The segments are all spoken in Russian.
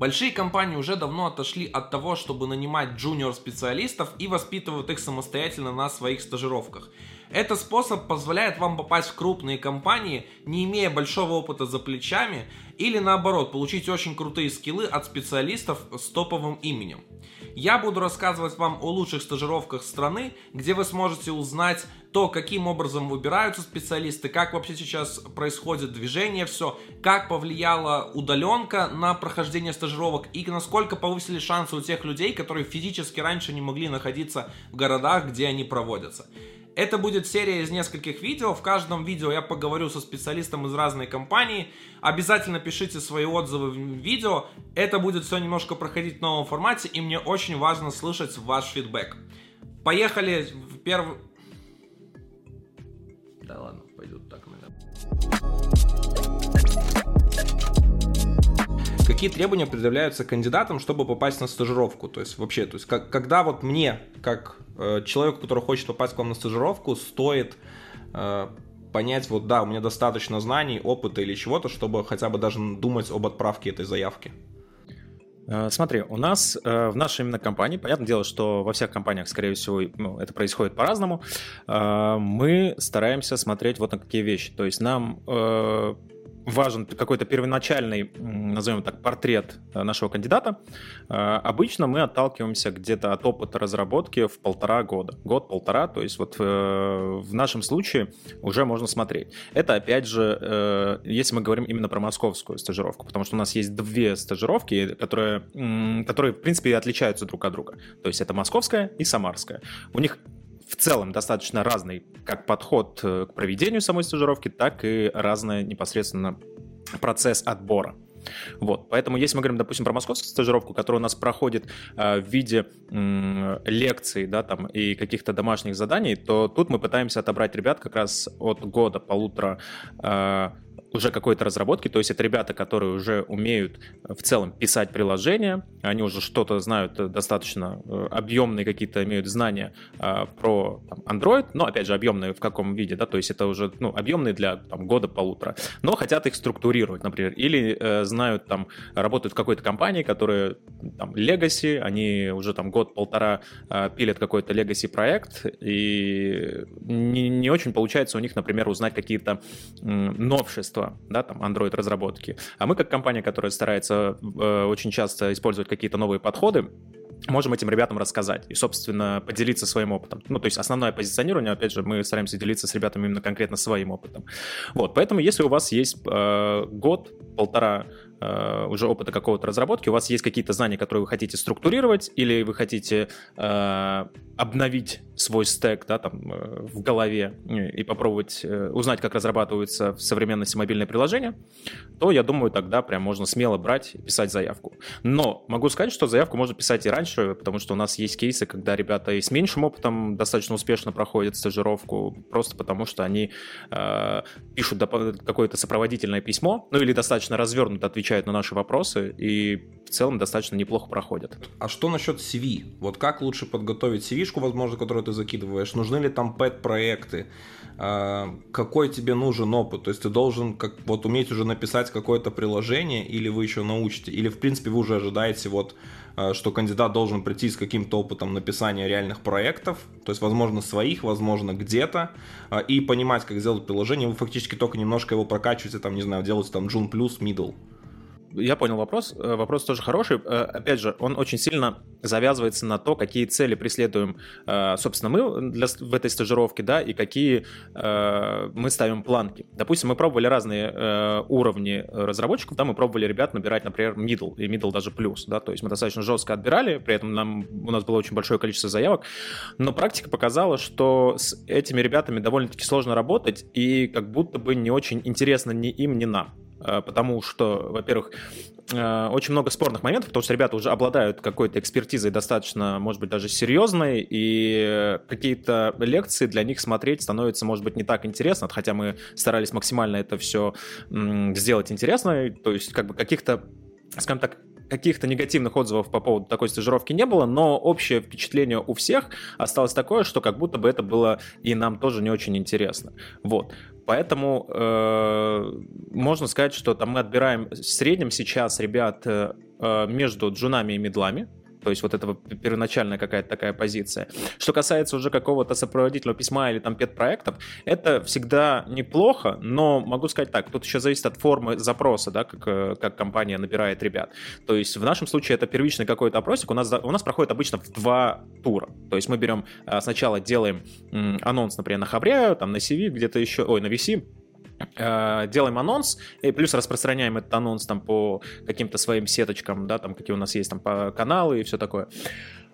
Большие компании уже давно отошли от того, чтобы нанимать джуниор-специалистов и воспитывают их самостоятельно на своих стажировках. Этот способ позволяет вам попасть в крупные компании, не имея большого опыта за плечами, или наоборот, получить очень крутые скиллы от специалистов с топовым именем. Я буду рассказывать вам о лучших стажировках страны, где вы сможете узнать то, каким образом выбираются специалисты, как вообще сейчас происходит движение, все, как повлияла удаленка на прохождение стажировок и насколько повысили шансы у тех людей, которые физически раньше не могли находиться в городах, где они проводятся. Это будет серия из нескольких видео. В каждом видео я поговорю со специалистом из разной компании. Обязательно пишите свои отзывы в видео. Это будет все немножко проходить в новом формате, и мне очень важно слышать ваш фидбэк. Поехали в первый... Да ладно, пойдут так, Какие требования предъявляются кандидатам, чтобы попасть на стажировку? То есть вообще, то есть как, когда вот мне, как человеку, который хочет попасть к вам на стажировку, стоит э, понять, вот да, у меня достаточно знаний, опыта или чего-то, чтобы хотя бы даже думать об отправке этой заявки? Э, смотри, у нас э, в нашей именно компании, понятное дело, что во всех компаниях, скорее всего, ну, это происходит по-разному, э, мы стараемся смотреть вот на какие вещи. То есть нам важен какой-то первоначальный, назовем так, портрет э, нашего кандидата, э, обычно мы отталкиваемся где-то от опыта разработки в полтора года. Год-полтора, то есть вот э, в нашем случае уже можно смотреть. Это, опять же, если мы говорим именно про московскую стажировку, потому что у нас есть две стажировки, которые, которые в принципе, отличаются друг от друга. То есть это московская и самарская. У них в целом достаточно разный как подход э, к проведению самой стажировки, так и разный непосредственно процесс отбора. Вот, поэтому если мы говорим, допустим, про московскую стажировку, которая у нас проходит э, в виде э, лекций, да, там, и каких-то домашних заданий, то тут мы пытаемся отобрать ребят как раз от года, полутора э, уже какой-то разработки, то есть это ребята, которые уже умеют э, в целом писать приложения, они уже что-то знают э, достаточно э, объемные какие-то имеют знания э, про там, Android, но опять же объемные в каком виде, да, то есть это уже ну, объемные для там, года-полутора, но хотят их структурировать, например, или э, знают там, работают в какой-то компании, которая там Legacy, они уже там год-полтора э, пилят какой-то Legacy проект, и не, не очень получается у них, например, узнать какие-то э, новшества новшества, да, там, Android разработки. А мы, как компания, которая старается э, очень часто использовать какие-то новые подходы, можем этим ребятам рассказать и, собственно, поделиться своим опытом. Ну, то есть основное позиционирование, опять же, мы стараемся делиться с ребятами именно конкретно своим опытом. Вот, поэтому если у вас есть э, год, полтора э, уже опыта какого-то разработки, у вас есть какие-то знания, которые вы хотите структурировать, или вы хотите э, обновить свой стек да, там, э, в голове и попробовать узнать, как разрабатываются в современности мобильные приложения, то, я думаю, тогда прям можно смело брать и писать заявку. Но могу сказать, что заявку можно писать и раньше, потому что у нас есть кейсы, когда ребята и с меньшим опытом достаточно успешно проходят стажировку, просто потому что они пишут какое-то сопроводительное письмо, ну или достаточно развернуто отвечают на наши вопросы, и в целом достаточно неплохо проходят. А что насчет CV? Вот как лучше подготовить CV, возможно, которую ты закидываешь? Нужны ли там пэт-проекты? А, какой тебе нужен опыт? То есть ты должен как, вот уметь уже написать какое-то приложение, или вы еще научите, или в принципе вы уже ожидаете вот а, что кандидат должен прийти с каким-то опытом написания реальных проектов, то есть, возможно, своих, возможно, где-то, а, и понимать, как сделать приложение, вы фактически только немножко его прокачиваете, там, не знаю, делаете там June Plus, Middle, я понял вопрос. Э, вопрос тоже хороший. Э, опять же, он очень сильно завязывается на то, какие цели преследуем, э, собственно, мы для, в этой стажировке, да, и какие мы ставим планки. Допустим, мы пробовали разные уровни разработчиков, да, мы пробовали ребят набирать, например, middle и middle даже плюс, да, то есть мы достаточно жестко отбирали, при этом нам, у нас было очень большое количество заявок, но практика показала, что с этими ребятами довольно-таки сложно работать, и как будто бы не очень интересно ни им, ни нам. Э, потому что, во-первых, э, очень много спорных моментов, потому что ребята уже обладают какой-то экспертизой достаточно, может быть, даже серьезной, и какие-то лекции для них смотреть становится, может быть, не так интересно, хотя мы старались максимально это все сделать интересно, то есть как бы каких-то, скажем так, каких-то негативных отзывов по поводу такой стажировки не было, но общее впечатление у всех осталось такое, что как будто бы это было и нам тоже не очень интересно. Вот. Поэтому э, можно сказать, что там мы отбираем в среднем сейчас ребят э, между джунами и медлами, то есть вот это первоначальная какая-то такая позиция. Что касается уже какого-то сопроводительного письма или там педпроектов, это всегда неплохо, но могу сказать так, тут еще зависит от формы запроса, да, как, э, как компания набирает ребят. То есть в нашем случае это первичный какой-то опросик, у нас, у нас проходит обычно в два тура. То есть мы берем, э, сначала делаем анонс, например, на Хабре, там на CV, где-то еще, ой, на VC, Э, делаем анонс, и плюс распространяем этот анонс там по каким-то своим сеточкам, да, там какие у нас есть там по каналы и все такое.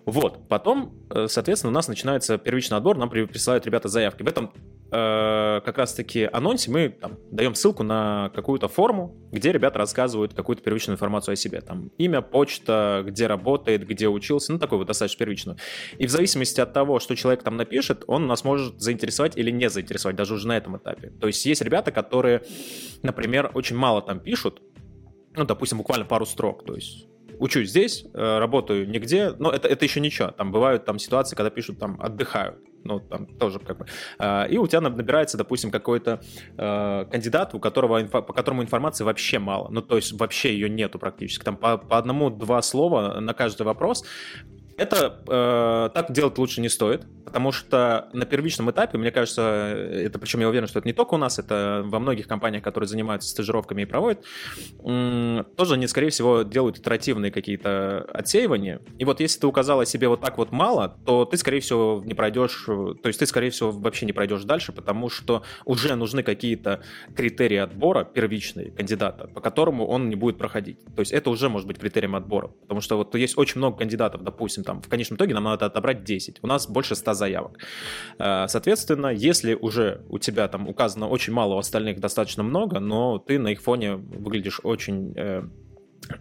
Вот, потом, э, соответственно, у нас начинается первичный отбор, нам присылают ребята заявки. В этом э, как раз-таки анонсе мы там, даем ссылку на какую-то форму, где ребята рассказывают какую-то первичную информацию о себе. Там имя, почта, где работает, где учился, ну, такую вот достаточно первичную. И в зависимости от того, что человек там напишет, он нас может заинтересовать или не заинтересовать, даже уже на этом этапе. То есть есть ребята, которые, например, очень мало там пишут, ну, допустим, буквально пару строк, то есть учусь здесь, э, работаю нигде, но это, это еще ничего. Там бывают там ситуации, когда пишут там отдыхают. Ну, там тоже как бы. А, и у тебя набирается, допустим, какой-то э, кандидат, у которого, по которому информации вообще мало. Ну, то есть вообще ее нету практически. Там по, по одному-два слова на каждый вопрос. Это э, так делать лучше не стоит, потому что на первичном этапе, мне кажется, это причем я уверен, что это не только у нас, это во многих компаниях, которые занимаются стажировками и проводят, э, тоже они, скорее всего, делают итеративные какие-то отсеивания. И вот если ты указала себе вот так вот мало, то ты, скорее всего, не пройдешь, то есть ты, скорее всего, вообще не пройдешь дальше, потому что уже нужны какие-то критерии отбора первичные кандидата, по которому он не будет проходить. То есть это уже может быть критерием отбора, потому что вот есть очень много кандидатов, допустим, там, в конечном итоге нам надо отобрать 10. У нас больше 100 заявок. Э, соответственно, если уже у тебя там указано очень мало, у остальных достаточно много, но ты на их фоне выглядишь очень э,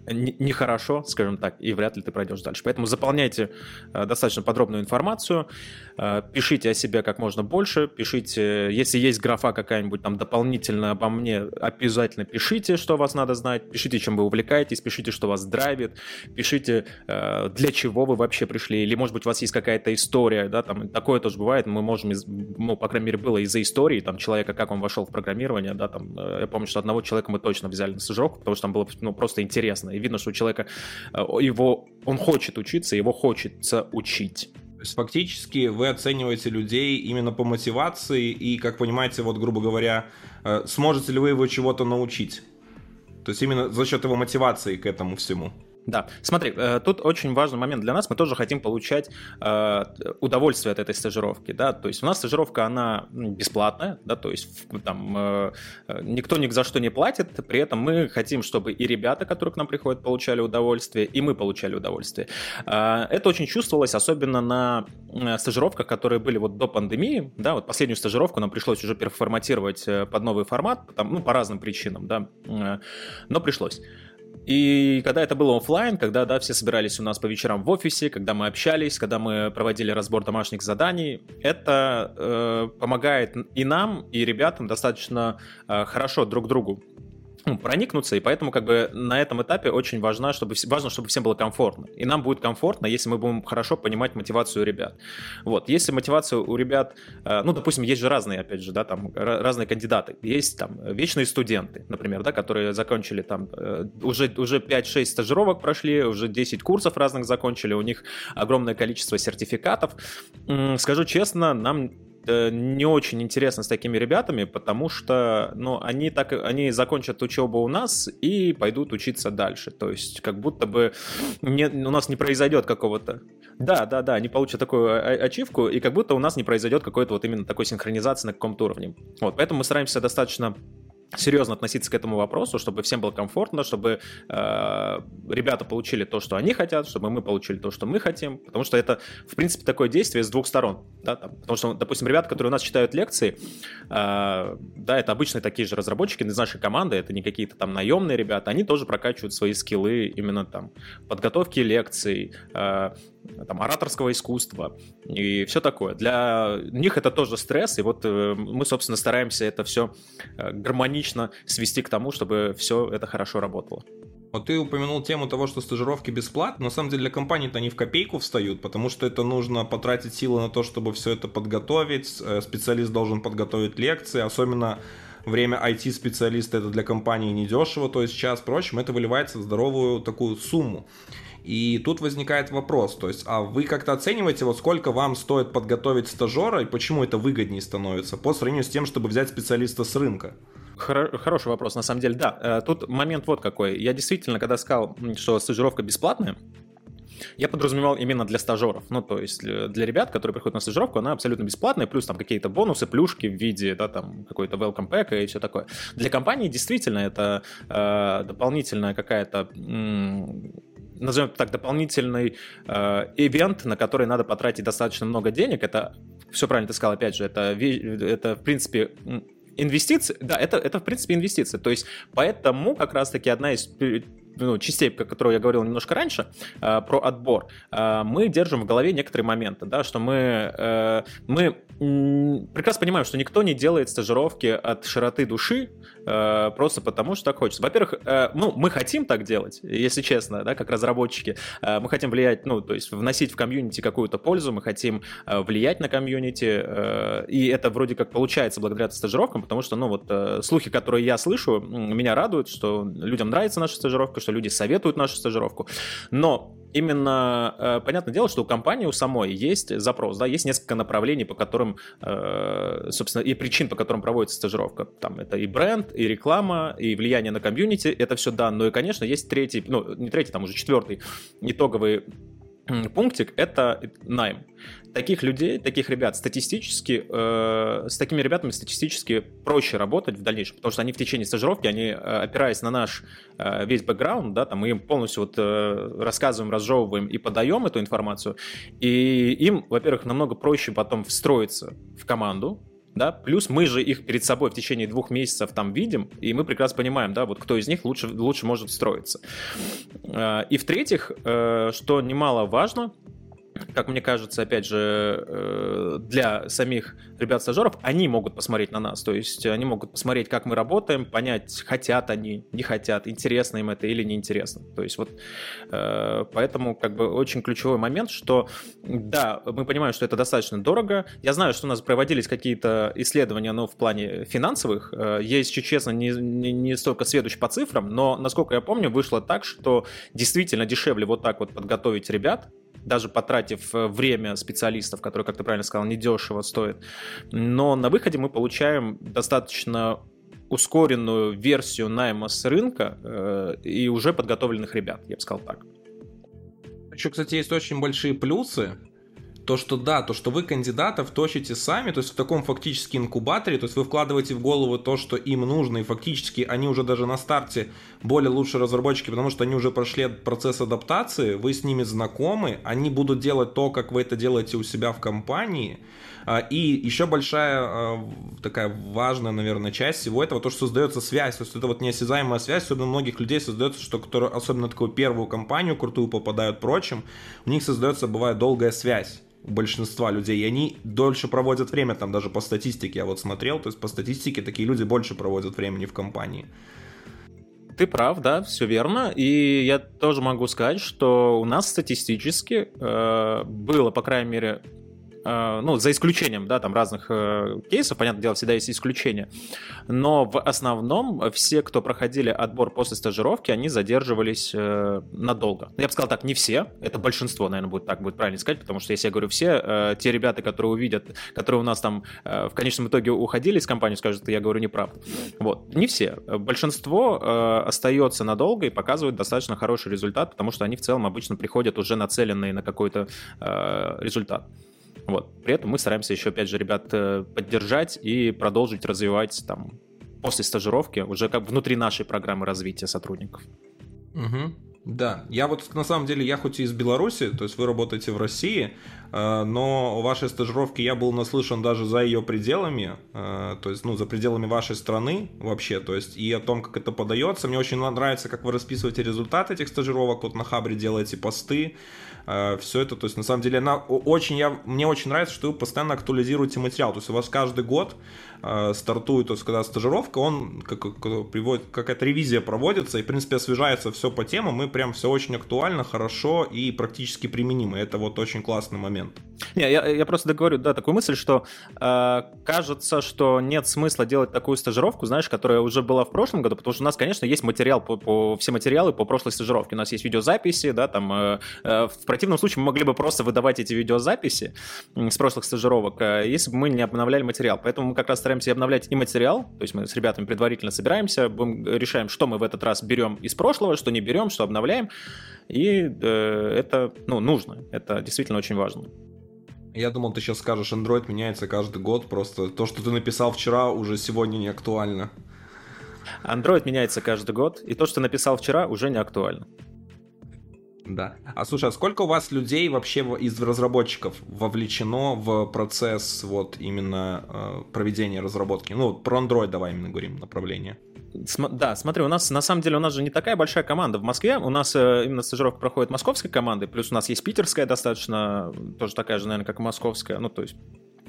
нехорошо, скажем так, и вряд ли ты пройдешь дальше. Поэтому заполняйте э, достаточно подробную информацию, э, пишите о себе как можно больше, пишите, если есть графа какая-нибудь там дополнительно обо мне, обязательно пишите, что вас надо знать, пишите, чем вы увлекаетесь, пишите, что вас драйвит, пишите, э, для чего вы вообще пришли, или, может быть, у вас есть какая-то история, да, там, такое тоже бывает, мы можем, из, ну, по крайней мере, было из-за истории, там, человека, как он вошел в программирование, да, там, я помню, что одного человека мы точно взяли на стажировку, потому что там было, ну, просто интересно интересно. И видно, что у человека э, его, он хочет учиться, его хочется учить. То есть фактически вы оцениваете людей именно по мотивации и, как понимаете, вот грубо говоря, э, сможете ли вы его чего-то научить? То есть именно за счет его мотивации к этому всему. Да, смотри, э, тут очень важный момент для нас. Мы тоже хотим получать э, удовольствие от этой стажировки, да. То есть у нас стажировка она бесплатная, да, то есть там э, никто ни за что не платит. При этом мы хотим, чтобы и ребята, которые к нам приходят, получали удовольствие, и мы получали удовольствие. Это очень чувствовалось, особенно на стажировках, которые были вот до пандемии, да. Вот последнюю стажировку нам пришлось уже переформатировать под новый формат, там, ну по разным причинам, да, но пришлось. И когда это было офлайн, когда да, все собирались у нас по вечерам в офисе, когда мы общались, когда мы проводили разбор домашних заданий, это э, помогает и нам, и ребятам достаточно э, хорошо друг другу ну, проникнуться, и поэтому как бы на этом этапе очень важно чтобы, важно, чтобы всем было комфортно. И нам будет комфортно, если мы будем хорошо понимать мотивацию ребят. Вот, если мотивация у ребят, э, ну, допустим, есть же разные, опять же, да, там, разные кандидаты. Есть там вечные студенты, например, да, которые закончили там, э, уже, уже 5-6 стажировок прошли, уже 10 курсов разных закончили, у них огромное количество сертификатов. Скажу честно, нам не очень интересно с такими ребятами, потому что, ну, они так, они закончат учебу у нас и пойдут учиться дальше. То есть, как будто бы не, у нас не произойдет какого-то... Да, да, да, они получат такую ачивку, и как будто у нас не произойдет какой-то вот именно такой синхронизации на каком-то уровне. Вот, поэтому мы стараемся достаточно серьезно относиться к этому вопросу, чтобы всем было комфортно, чтобы э, ребята получили то, что они хотят, чтобы мы получили то, что мы хотим, потому что это, в принципе, такое действие с двух сторон, да, там, потому что, допустим, ребята, которые у нас читают лекции, э, да, это обычные такие же разработчики из нашей команды, это не какие-то там наемные ребята, они тоже прокачивают свои скиллы именно там подготовки лекций, э, там, ораторского искусства и все такое. Для них это тоже стресс, и вот э, мы, собственно, стараемся это все э, гармонично свести к тому, чтобы все это хорошо работало. Вот ты упомянул тему того, что стажировки бесплатны. На самом деле для компаний-то они в копейку встают, потому что это нужно потратить силы на то, чтобы все это подготовить. Э, специалист должен подготовить лекции, особенно время IT-специалиста это для компании недешево, то есть час, впрочем, это выливается в здоровую такую сумму. И тут возникает вопрос, то есть, а вы как-то оцениваете, вот сколько вам стоит подготовить стажера и почему это выгоднее становится по сравнению с тем, чтобы взять специалиста с рынка? Хоро- хороший вопрос, на самом деле, да. Э, тут момент вот какой. Я действительно, когда сказал, что стажировка бесплатная, я подразумевал именно для стажеров. Ну, то есть для ребят, которые приходят на стажировку, она абсолютно бесплатная, плюс там какие-то бонусы, плюшки в виде, да, там, какой-то welcome pack и все такое. Для компании действительно это э, дополнительная какая-то назовем так, дополнительный э, на который надо потратить достаточно много денег. Это, все правильно ты сказал, опять же, это, это в принципе, инвестиции, да, это, это в принципе инвестиции. То есть поэтому как раз-таки одна из ну, частей, про которую я говорил немножко раньше, э, про отбор, э, мы держим в голове некоторые моменты, да, что мы, э, мы прекрасно понимаем, что никто не делает стажировки от широты души э, просто потому, что так хочется. Во-первых, э, ну, мы хотим так делать, если честно, да, как разработчики. Э, мы хотим влиять, ну, то есть вносить в комьюнити какую-то пользу, мы хотим э, влиять на комьюнити, э, и это вроде как получается благодаря стажировкам, потому что, ну, вот э, слухи, которые я слышу, меня радуют, что людям нравится наша стажировка, что люди советуют нашу стажировку, но именно, э, понятное дело, что у компании у самой есть запрос, да, есть несколько направлений, по которым, э, собственно, и причин, по которым проводится стажировка. Там это и бренд, и реклама, и влияние на комьюнити, это все да, но и, конечно, есть третий, ну, не третий, там уже четвертый итоговый пунктик — это найм. Таких людей, таких ребят статистически, э, с такими ребятами статистически проще работать в дальнейшем, потому что они в течение стажировки, они, э, опираясь на наш э, весь бэкграунд, да, там мы им полностью вот э, рассказываем, разжевываем и подаем эту информацию, и им, во-первых, намного проще потом встроиться в команду, да, плюс мы же их перед собой в течение двух месяцев там видим, и мы прекрасно понимаем, да, вот кто из них лучше, лучше может встроиться. Э, и в-третьих, э, что немаловажно, как мне кажется, опять же, э, для самих ребят-стажеров, они могут посмотреть на нас, то есть они могут посмотреть, как мы работаем, понять, хотят они, не хотят, интересно им это или неинтересно. То есть вот э, поэтому как бы очень ключевой момент, что да, мы понимаем, что это достаточно дорого. Я знаю, что у нас проводились какие-то исследования, но в плане финансовых. Э, я, если честно, не, не, не столько сведущ по цифрам, но, насколько я помню, вышло так, что действительно дешевле вот так вот подготовить ребят, даже потратив э, время специалистов, которые, как ты правильно сказал, недешево стоит. Но на выходе мы получаем достаточно ускоренную версию найма с рынка э, и уже подготовленных ребят, я бы сказал так. Еще, кстати, есть очень большие плюсы то, что да, то, что вы кандидатов точите сами, то есть в таком фактически инкубаторе, то есть вы вкладываете в голову то, что им нужно, и фактически они уже даже на старте более лучшие разработчики, потому что они уже прошли процесс адаптации, вы с ними знакомы, они будут делать то, как вы это делаете у себя в компании, а, и еще большая а, такая важная, наверное, часть всего этого, то, что создается связь. То есть это вот неосязаемая связь, особенно многих людей создается, что которые, особенно такую первую компанию крутую попадают прочим, у них создается, бывает, долгая связь у большинства людей, и они дольше проводят время, там даже по статистике я вот смотрел, то есть по статистике такие люди больше проводят времени в компании. Ты прав, да, все верно. И я тоже могу сказать, что у нас статистически э, было, по крайней мере, ну, за исключением, да, там разных э, кейсов, понятное дело, всегда есть исключения, но в основном все, кто проходили отбор после стажировки, они задерживались э, надолго. Я бы сказал так, не все, это большинство, наверное, будет так, будет правильно сказать, потому что если я говорю все, те ребята, которые увидят, которые у нас там в конечном итоге уходили из компании, скажут, я говорю неправду. Вот, не все. Большинство остается надолго и показывает достаточно хороший результат, потому что они в целом обычно приходят уже нацеленные на какой-то результат. Вот. При этом мы стараемся еще, опять же, ребят э, поддержать и продолжить развивать там после стажировки уже как внутри нашей программы развития сотрудников. Угу. Да, я вот на самом деле, я хоть и из Беларуси, то есть вы работаете в России, э, но вашей стажировки я был наслышан даже за ее пределами, э, то есть, ну, за пределами вашей страны вообще, то есть, и о том, как это подается. Мне очень нравится, как вы расписываете результаты этих стажировок, вот на Хабре делаете посты, все это, то есть, на самом деле, она очень, я, мне очень нравится, что вы постоянно актуализируете материал, то есть, у вас каждый год э, стартует, то есть когда стажировка, он как, приводит, какая-то ревизия проводится, и, в принципе, освежается все по темам, и прям все очень актуально, хорошо и практически применимо. Это вот очень классный момент. Не, я, я просто договорю, да, такую мысль, что э, кажется, что нет смысла делать такую стажировку, знаешь, которая уже была в прошлом году, потому что у нас, конечно, есть материал по, по все материалы по прошлой стажировке. У нас есть видеозаписи, да, там. Э, э, в противном случае мы могли бы просто выдавать эти видеозаписи с прошлых стажировок, э, если бы мы не обновляли материал. Поэтому мы как раз стараемся обновлять и материал, то есть мы с ребятами предварительно собираемся, решаем, что мы в этот раз берем из прошлого, что не берем, что обновляем. И э, это ну, нужно, это действительно очень важно. Я думал, ты сейчас скажешь, Android меняется каждый год, просто то, что ты написал вчера, уже сегодня не актуально. Android меняется каждый год, и то, что написал вчера, уже не актуально. Да. А слушай, а сколько у вас людей вообще из разработчиков вовлечено в процесс вот именно э, проведения разработки? Ну, про Android давай именно говорим, направление. Да, смотри, у нас на самом деле у нас же не такая большая команда в Москве. У нас э, именно стажировка проходит московской командой, плюс у нас есть питерская достаточно, тоже такая же, наверное, как и московская. Ну, то есть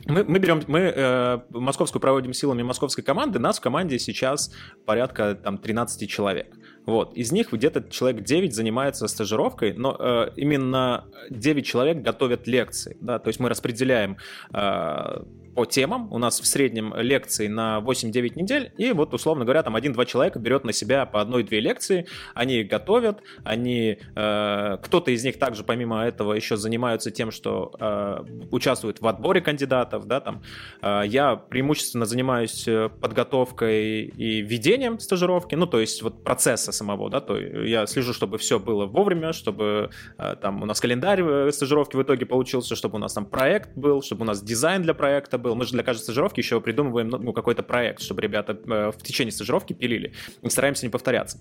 мы, мы берем, мы э, московскую проводим силами московской команды. Нас в команде сейчас порядка там 13 человек. Вот. Из них где-то человек 9 занимается стажировкой, но э, именно 9 человек готовят лекции. Да? То есть мы распределяем э, по темам. У нас в среднем лекции на 8-9 недель, и вот, условно говоря, там один-два человека берет на себя по одной-две лекции, они готовят, они, э, кто-то из них также, помимо этого, еще занимаются тем, что э, участвуют в отборе кандидатов, да, там. Э, я преимущественно занимаюсь э, подготовкой и ведением стажировки, ну, то есть вот процесса самого, да, то я слежу, чтобы все было вовремя, чтобы э, там у нас календарь э, стажировки в итоге получился, чтобы у нас там проект был, чтобы у нас дизайн для проекта был, был. Мы же для каждой стажировки еще придумываем ну, какой-то проект, чтобы ребята э, в течение стажировки пилили. И стараемся не повторяться.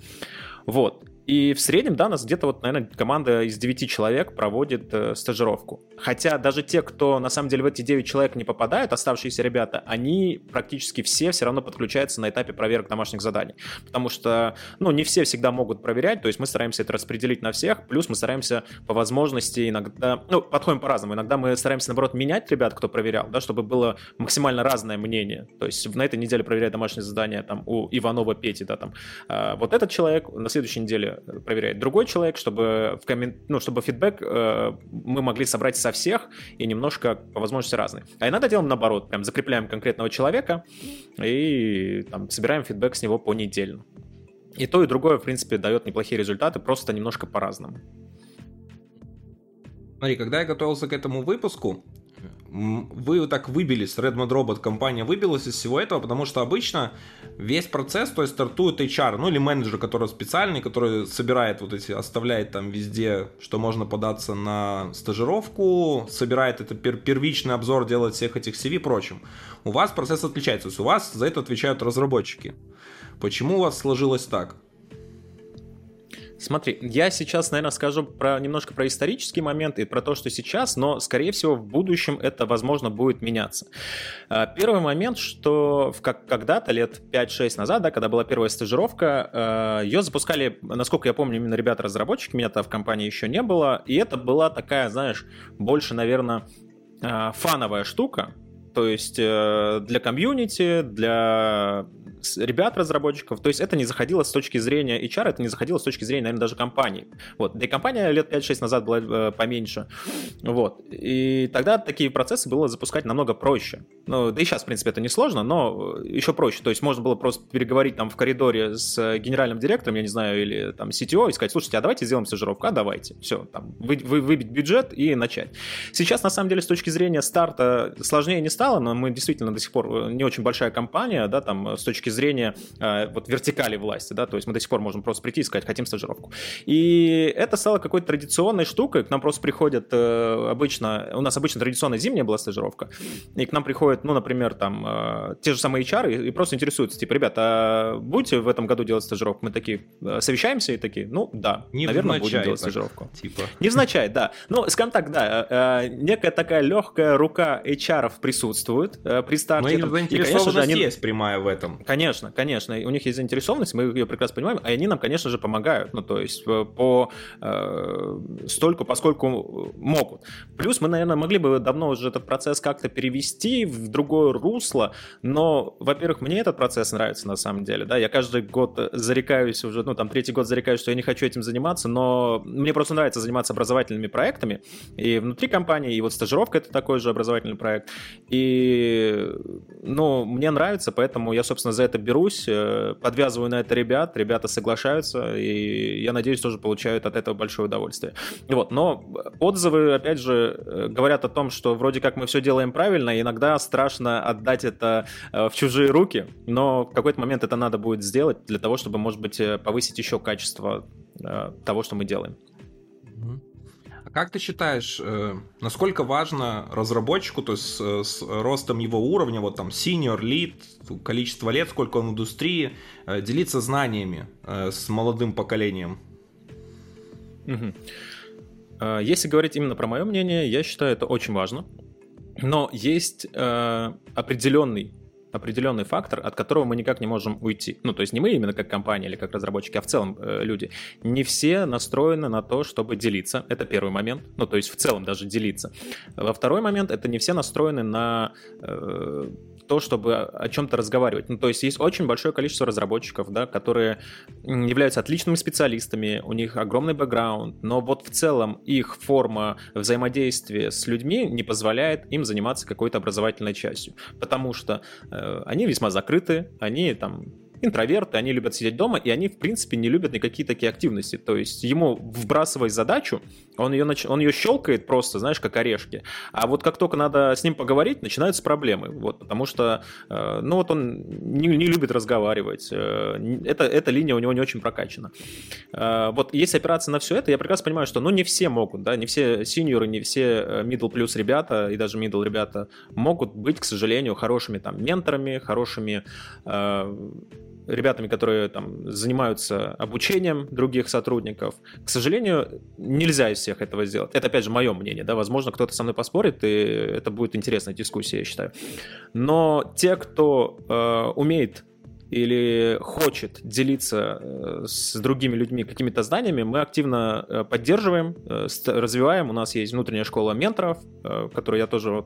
Вот. И в среднем, да, нас где-то вот, наверное, команда из 9 человек проводит э, стажировку. Хотя даже те, кто на самом деле в эти 9 человек не попадают, оставшиеся ребята, они практически все все равно подключаются на этапе проверок домашних заданий. Потому что, ну, не все всегда могут проверять, то есть мы стараемся это распределить на всех, плюс мы стараемся по возможности иногда, ну, подходим по-разному. Иногда мы стараемся, наоборот, менять ребят, кто проверял, да, чтобы было максимально разное мнение. То есть на этой неделе проверять домашние задания там у Иванова Пети, да, там, а вот этот человек, на следующей неделе проверяет другой человек, чтобы, в коммен... ну, чтобы фидбэк э, мы могли собрать со всех и немножко по возможности разные. А иногда делаем наоборот, прям закрепляем конкретного человека и там, собираем фидбэк с него по недельно. И то, и другое, в принципе, дает неплохие результаты, просто немножко по-разному. Смотри, когда я готовился к этому выпуску, вы так выбились, Redmond Robot компания выбилась из всего этого, потому что обычно весь процесс, то есть стартует HR, ну или менеджер, который специальный, который собирает вот эти, оставляет там везде, что можно податься на стажировку, собирает это пер первичный обзор, делает всех этих CV и прочим. У вас процесс отличается, то есть у вас за это отвечают разработчики. Почему у вас сложилось так? Смотри, я сейчас, наверное, скажу про немножко про исторический момент и про то, что сейчас, но, скорее всего, в будущем это, возможно, будет меняться. А, первый момент, что как, когда-то, лет 5-6 назад, да, когда была первая стажировка, а, ее запускали, насколько я помню, именно ребята-разработчики, меня-то в компании еще не было, и это была такая, знаешь, больше, наверное, а, фановая штука, то есть э, для комьюнити, для ребят, разработчиков. То есть это не заходило с точки зрения HR, это не заходило с точки зрения, наверное, даже компании. Вот. Да и компания лет 5-6 назад была э, поменьше. Вот. И тогда такие процессы было запускать намного проще. Ну, да и сейчас, в принципе, это не сложно, но еще проще. То есть можно было просто переговорить там в коридоре с генеральным директором, я не знаю, или там CTO и сказать, слушайте, а давайте сделаем стажировку, а давайте. Все, там, вы, вы, выбить бюджет и начать. Сейчас, на самом деле, с точки зрения старта сложнее не стало, но мы действительно до сих пор э, не очень большая компания, да, там, с точки зрения э, вот вертикали власти, да, то есть мы до сих пор можем просто прийти и сказать, хотим стажировку. И это стало какой-то традиционной штукой, к нам просто приходят э, обычно, у нас обычно традиционная зимняя была стажировка, и к нам приходят, ну, например, там, э, те же самые HR и, и просто интересуются, типа, ребята, а будете в этом году делать стажировку? Мы такие, э, совещаемся и такие, ну, да, Не наверное, будем делать так, стажировку. Типа. Невзначай, да. Ну, скажем так, да, э, э, некая такая легкая рука HR присутствует, присутствует э, при старте. Но их заинтересованность и, они... есть прямая в этом. Конечно, конечно. У них есть заинтересованность, мы ее прекрасно понимаем, и они нам, конечно же, помогают. Ну, то есть э, по э, столько, поскольку могут. Плюс мы, наверное, могли бы давно уже этот процесс как-то перевести в другое русло, но, во-первых, мне этот процесс нравится на самом деле, да, я каждый год зарекаюсь уже, ну, там, третий год зарекаюсь, что я не хочу этим заниматься, но мне просто нравится заниматься образовательными проектами, и внутри компании, и вот стажировка — это такой же образовательный проект, и, ну, мне нравится, поэтому я, собственно, за это берусь, э, подвязываю на это ребят, ребята соглашаются, и я надеюсь, тоже получают от этого большое удовольствие. Вот, но отзывы, опять же, э, говорят о том, что вроде как мы все делаем правильно, и иногда страшно отдать это э, в чужие руки, но в какой-то момент это надо будет сделать для того, чтобы, может быть, повысить еще качество того, что мы делаем. Как ты считаешь, э, насколько важно разработчику, то есть с, с ростом его уровня, вот там senior, lead, количество лет, сколько он в индустрии, э, делиться знаниями э, с молодым поколением? Если говорить именно про мое мнение, я считаю это очень важно. Но есть э, определенный определенный фактор, от которого мы никак не можем уйти. Ну, то есть не мы именно как компания или как разработчики, а в целом э, люди. Не все настроены на то, чтобы делиться. Это первый момент. Ну, то есть в целом даже делиться. Во второй момент это не все настроены на э, то, чтобы о чем-то разговаривать. Ну, то есть есть очень большое количество разработчиков, да, которые являются отличными специалистами, у них огромный бэкграунд, но вот в целом их форма взаимодействия с людьми не позволяет им заниматься какой-то образовательной частью, потому что э, они весьма закрыты, они там интроверты, они любят сидеть дома, и они, в принципе, не любят никакие такие активности. То есть ему вбрасывай задачу, он ее, нач... он ее щелкает просто, знаешь, как орешки. А вот как только надо с ним поговорить, начинаются проблемы. Вот, потому что, э, ну вот он не, не любит разговаривать. Э, это, эта линия у него не очень прокачана. Э, вот если опираться на все это, я прекрасно понимаю, что ну не все могут, да, не все синьоры, не все э, middle плюс ребята и даже middle ребята могут быть, к сожалению, хорошими там менторами, хорошими э, ребятами, которые там занимаются обучением других сотрудников. К сожалению, нельзя из всех этого сделать. Это, опять же, мое мнение, да, возможно, кто-то со мной поспорит, и это будет интересная дискуссия, я считаю. Но те, кто э, умеет или хочет делиться э, с другими людьми какими-то знаниями, мы активно э, поддерживаем, э, развиваем. У нас есть внутренняя школа менторов, которую я тоже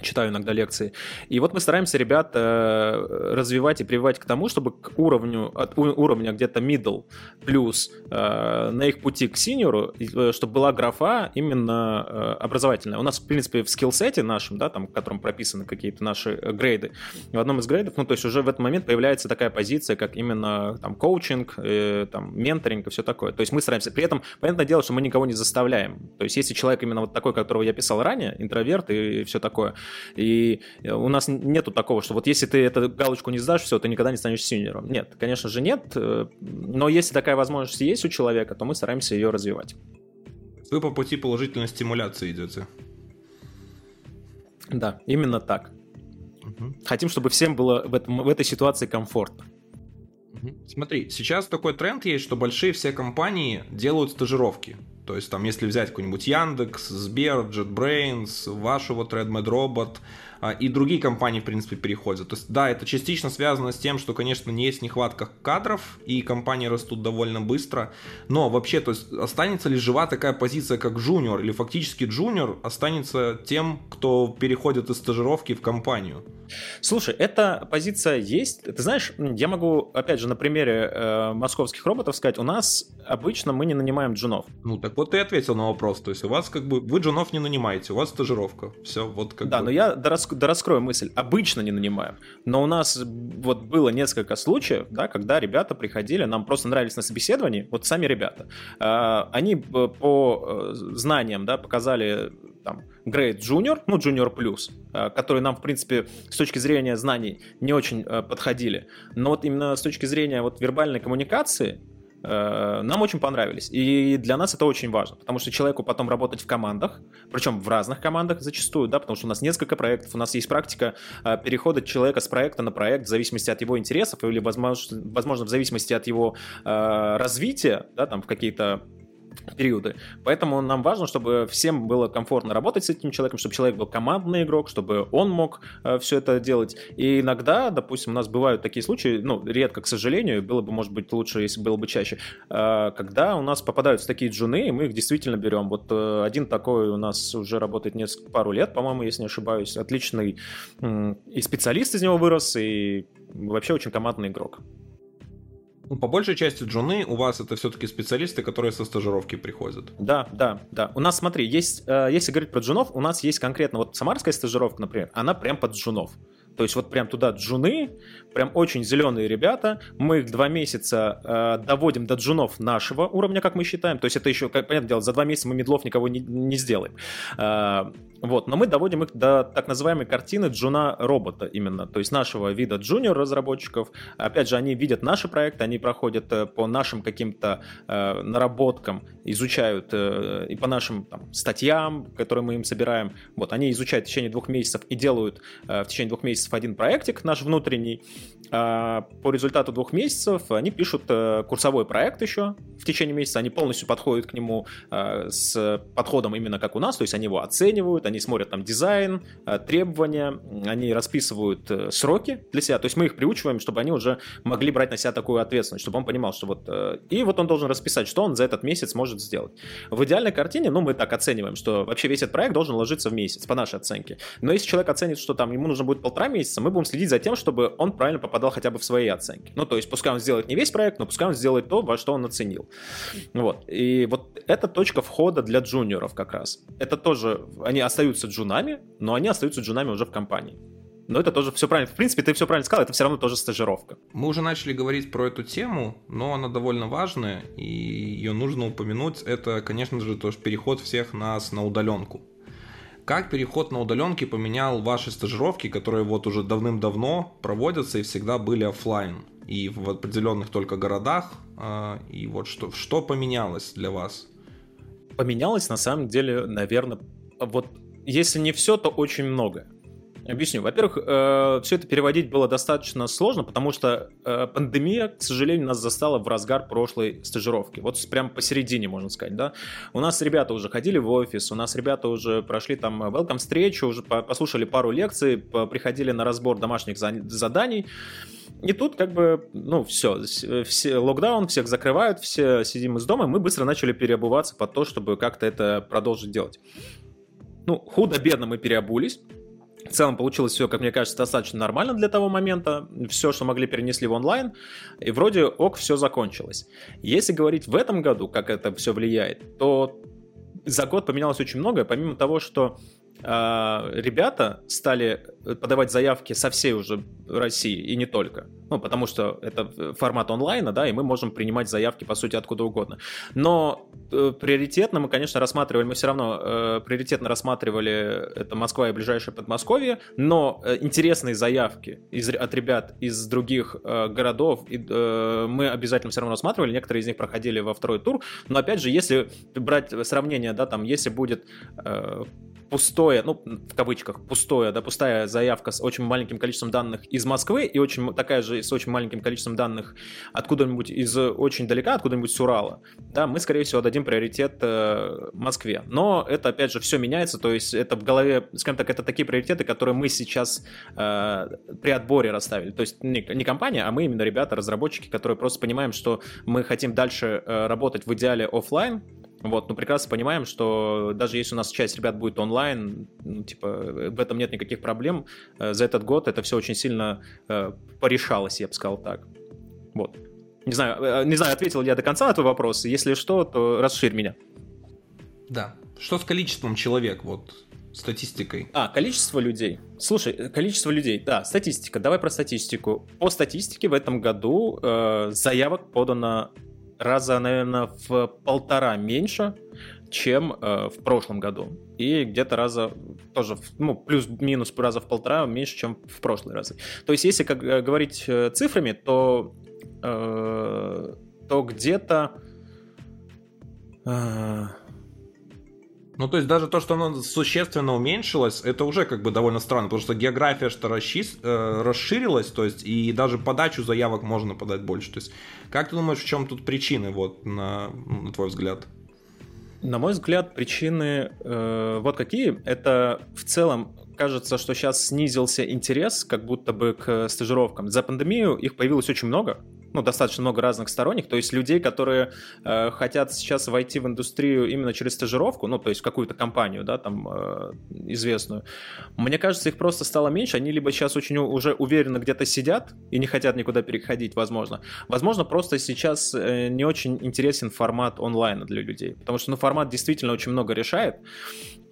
читаю иногда лекции. И вот мы стараемся ребят э, развивать и прививать к тому, чтобы к уровню, от уровня где-то middle плюс э, на их пути к синьору, э, чтобы была графа именно образовательная. У нас, в принципе, в скиллсете нашем, да, там, в котором прописаны какие-то наши грейды, в одном из грейдов, ну, то есть уже в этот момент появляется такая позиция, как именно там коучинг, там, менторинг и все такое. То есть мы стараемся, при этом, понятное дело, что мы никого не заставляем. То есть если человек именно вот такой, которого я писал ранее, интроверт и все такое, и у нас нету такого, что вот если ты эту галочку не сдашь, все, ты никогда не станешь синьором. Нет, конечно же нет, э, но если такая возможность есть у человека, то мы стараемся ее развивать. Вы по пути положительной стимуляции идете. Да, именно так. Угу. Хотим, чтобы всем было в, этом, в этой ситуации комфортно. Смотри, сейчас такой тренд есть, что большие все компании делают стажировки. То есть там, если взять какой-нибудь Яндекс, Сбер, JetBrains, вашу вот RedMed Robot, и другие компании, в принципе, переходят. То есть, да, это частично связано с тем, что, конечно, не есть нехватка кадров, и компании растут довольно быстро, но вообще, то есть, останется ли жива такая позиция, как джуниор, или фактически джуниор останется тем, кто переходит из стажировки в компанию? Слушай, эта позиция есть. Ты знаешь, я могу, опять же, на примере э, московских роботов сказать, у нас обычно мы не нанимаем джунов. Ну, так вот ты ответил на вопрос. То есть у вас как бы, вы джунов не нанимаете, у вас стажировка. Все, вот как Да, бы... но я дорас, дораскрою мысль. Обычно не нанимаем. Но у нас вот было несколько случаев, да, когда ребята приходили, нам просто нравились на собеседовании, вот сами ребята. Э, они по э, знаниям, да, показали там Grade Junior, ну Junior Plus, э, которые нам, в принципе, с точки зрения знаний не очень э, подходили. Но вот именно с точки зрения вот вербальной коммуникации нам очень понравились. И для нас это очень важно, потому что человеку потом работать в командах, причем в разных командах зачастую, да, потому что у нас несколько проектов, у нас есть практика перехода человека с проекта на проект в зависимости от его интересов или, возможно, возможно в зависимости от его развития, да, там в какие-то периоды. Поэтому нам важно, чтобы всем было комфортно работать с этим человеком, чтобы человек был командный игрок, чтобы он мог э, все это делать. И иногда, допустим, у нас бывают такие случаи, ну, редко, к сожалению, было бы, может быть, лучше, если было бы чаще, э, когда у нас попадаются такие джуны, и мы их действительно берем. Вот э, один такой у нас уже работает несколько, пару лет, по-моему, если не ошибаюсь, отличный э, и специалист из него вырос, и вообще очень командный игрок. Ну, по большей части джуны у вас это все-таки специалисты, которые со стажировки приходят. Да, да, да. У нас, смотри, есть, э, если говорить про джунов, у нас есть конкретно, вот самарская стажировка, например, она прям под джунов. То есть вот прям туда джуны, прям очень зеленые ребята. Мы их два месяца э, доводим до джунов нашего уровня, как мы считаем. То есть это еще, как, понятное дело, за два месяца мы медлов никого не, не сделаем. Э, вот, но мы доводим их до так называемой картины джуна робота именно, то есть нашего вида джуниор разработчиков. Опять же, они видят наши проекты, они проходят э, по нашим каким-то э, наработкам, изучают э, и по нашим там, статьям, которые мы им собираем. Вот, они изучают в течение двух месяцев и делают э, в течение двух месяцев один проектик наш внутренний. А по результату двух месяцев они пишут э, курсовой проект еще в течение месяца. Они полностью подходят к нему э, с подходом именно как у нас, то есть они его оценивают, они смотрят там дизайн, э, требования, они расписывают сроки для себя, то есть мы их приучиваем, чтобы они уже могли брать на себя такую ответственность, чтобы он понимал, что вот... И вот он должен расписать, что он за этот месяц может сделать. В идеальной картине, ну, мы так оцениваем, что вообще весь этот проект должен ложиться в месяц, по нашей оценке. Но если человек оценит, что там ему нужно будет полтора месяца, мы будем следить за тем, чтобы он правильно попадал хотя бы в свои оценки. Ну, то есть пускай он сделает не весь проект, но пускай он сделает то, во что он оценил. Вот. И вот это точка входа для джуниоров как раз. Это тоже, они остаются джунами, но они остаются джунами уже в компании. Но это тоже все правильно. В принципе, ты все правильно сказал, это все равно тоже стажировка. Мы уже начали говорить про эту тему, но она довольно важная, и ее нужно упомянуть. Это, конечно же, тоже переход всех нас на удаленку. Как переход на удаленки поменял ваши стажировки, которые вот уже давным-давно проводятся и всегда были офлайн и в определенных только городах? А, и вот что, что поменялось для вас? Поменялось на самом деле, наверное, вот если не все, то очень много. Объясню. Во-первых, э, все это переводить было достаточно сложно, потому что э, пандемия, к сожалению, нас застала в разгар прошлой стажировки. Вот прям посередине, можно сказать, да. У нас ребята уже ходили в офис, у нас ребята уже прошли там welcome встречу, уже послушали пару лекций, приходили на разбор домашних заданий. И тут как бы, ну, все, все, локдаун, всех закрывают, все сидим из дома, и мы быстро начали переобуваться под то, чтобы как-то это продолжить делать ну, худо-бедно мы переобулись. В целом получилось все, как мне кажется, достаточно нормально для того момента. Все, что могли, перенесли в онлайн. И вроде ок, все закончилось. Если говорить в этом году, как это все влияет, то за год поменялось очень многое. Помимо того, что ребята стали подавать заявки со всей уже России и не только. Ну, потому что это формат онлайна, да, и мы можем принимать заявки, по сути, откуда угодно. Но э, приоритетно мы, конечно, рассматривали, мы все равно э, приоритетно рассматривали это Москва и ближайшее Подмосковье, но э, интересные заявки из, от ребят из других э, городов и, э, мы обязательно все равно рассматривали, некоторые из них проходили во второй тур, но, опять же, если брать сравнение, да, там, если будет э, пустое, ну, в кавычках, пустое, да, пустая заявка с очень маленьким количеством данных из Москвы и очень такая же с очень маленьким количеством данных откуда-нибудь из очень далека, откуда-нибудь с Урала, да, мы, скорее всего, дадим приоритет э, Москве. Но это, опять же, все меняется, то есть это в голове, скажем так, это такие приоритеты, которые мы сейчас э, при отборе расставили. То есть не, не компания, а мы именно ребята, разработчики, которые просто понимаем, что мы хотим дальше э, работать в идеале офлайн, вот, но прекрасно понимаем, что даже если у нас часть ребят будет онлайн, ну, типа, в этом нет никаких проблем. Э, за этот год это все очень сильно э, порешалось, я бы сказал так. Вот. Не знаю, э, не знаю, ответил ли я до конца на твой вопрос. Если что, то расширь меня. Да. Что с количеством человек, вот, статистикой? А, количество людей. Слушай, э, количество людей, да, статистика. Давай про статистику. По статистике в этом году э, заявок подано раза, наверное, в полтора меньше, чем э, в прошлом году. И где-то раза тоже, ну, плюс-минус раза в полтора меньше, чем в прошлый раз. То есть, если как, э, говорить э, цифрами, то, э, то где-то... Э, ну, то есть даже то, что оно существенно уменьшилось, это уже как бы довольно странно, потому что география что расши... э, расширилась, то есть и даже подачу заявок можно подать больше. То есть как ты думаешь, в чем тут причины, вот, на, на твой взгляд? На мой взгляд, причины э, вот какие. Это в целом кажется, что сейчас снизился интерес как будто бы к стажировкам. За пандемию их появилось очень много, ну, достаточно много разных сторонних, то есть людей, которые э, хотят сейчас войти в индустрию именно через стажировку, ну, то есть какую-то компанию, да, там, э, известную. Мне кажется, их просто стало меньше, они либо сейчас очень уже уверенно где-то сидят и не хотят никуда переходить, возможно. Возможно, просто сейчас э, не очень интересен формат онлайна для людей, потому что, ну, формат действительно очень много решает,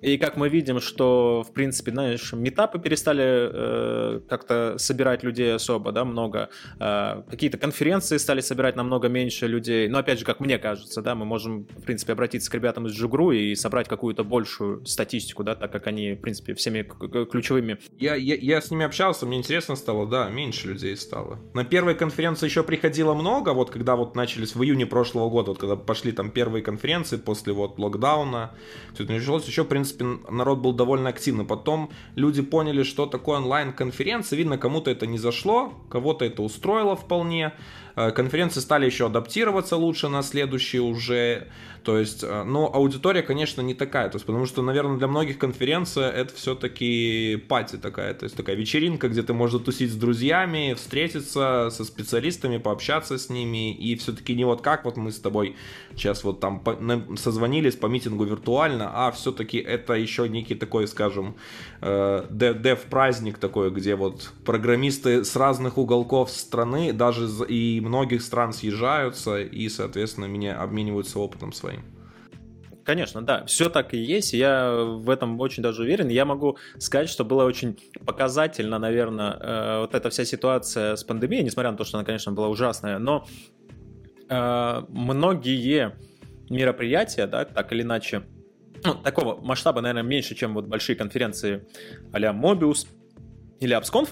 и как мы видим, что, в принципе, знаешь, метапы перестали э, как-то собирать людей особо, да, много. Э, какие-то конференции стали собирать намного меньше людей. Но, опять же, как мне кажется, да, мы можем, в принципе, обратиться к ребятам из Джугру и собрать какую-то большую статистику, да, так как они, в принципе, всеми ключевыми. Я, я, я с ними общался, мне интересно стало, да, меньше людей стало. На первой конференции еще приходило много, вот когда вот начались в июне прошлого года, вот когда пошли там первые конференции после вот локдауна, все это началось, еще, в принципе, принципе, народ был довольно активный. Потом люди поняли, что такое онлайн-конференция. Видно, кому-то это не зашло, кого-то это устроило вполне. Э, конференции стали еще адаптироваться лучше на следующие уже. То есть, э, но аудитория, конечно, не такая. То есть, потому что, наверное, для многих конференция это все-таки пати такая. То есть, такая вечеринка, где ты можешь тусить с друзьями, встретиться со специалистами, пообщаться с ними. И все-таки не вот как вот мы с тобой сейчас вот там созвонились по митингу виртуально, а все-таки это еще некий такой, скажем, э, дев-праздник такой, где вот программисты с разных уголков страны, даже и многих стран съезжаются и, соответственно, меня обмениваются опытом своим. Конечно, да, все так и есть, я в этом очень даже уверен. Я могу сказать, что было очень показательно, наверное, э, вот эта вся ситуация с пандемией, несмотря на то, что она, конечно, была ужасная, но э, многие мероприятия, да, так или иначе, ну, такого масштаба, наверное, меньше, чем вот большие конференции а-ля Mobius или AppsConf,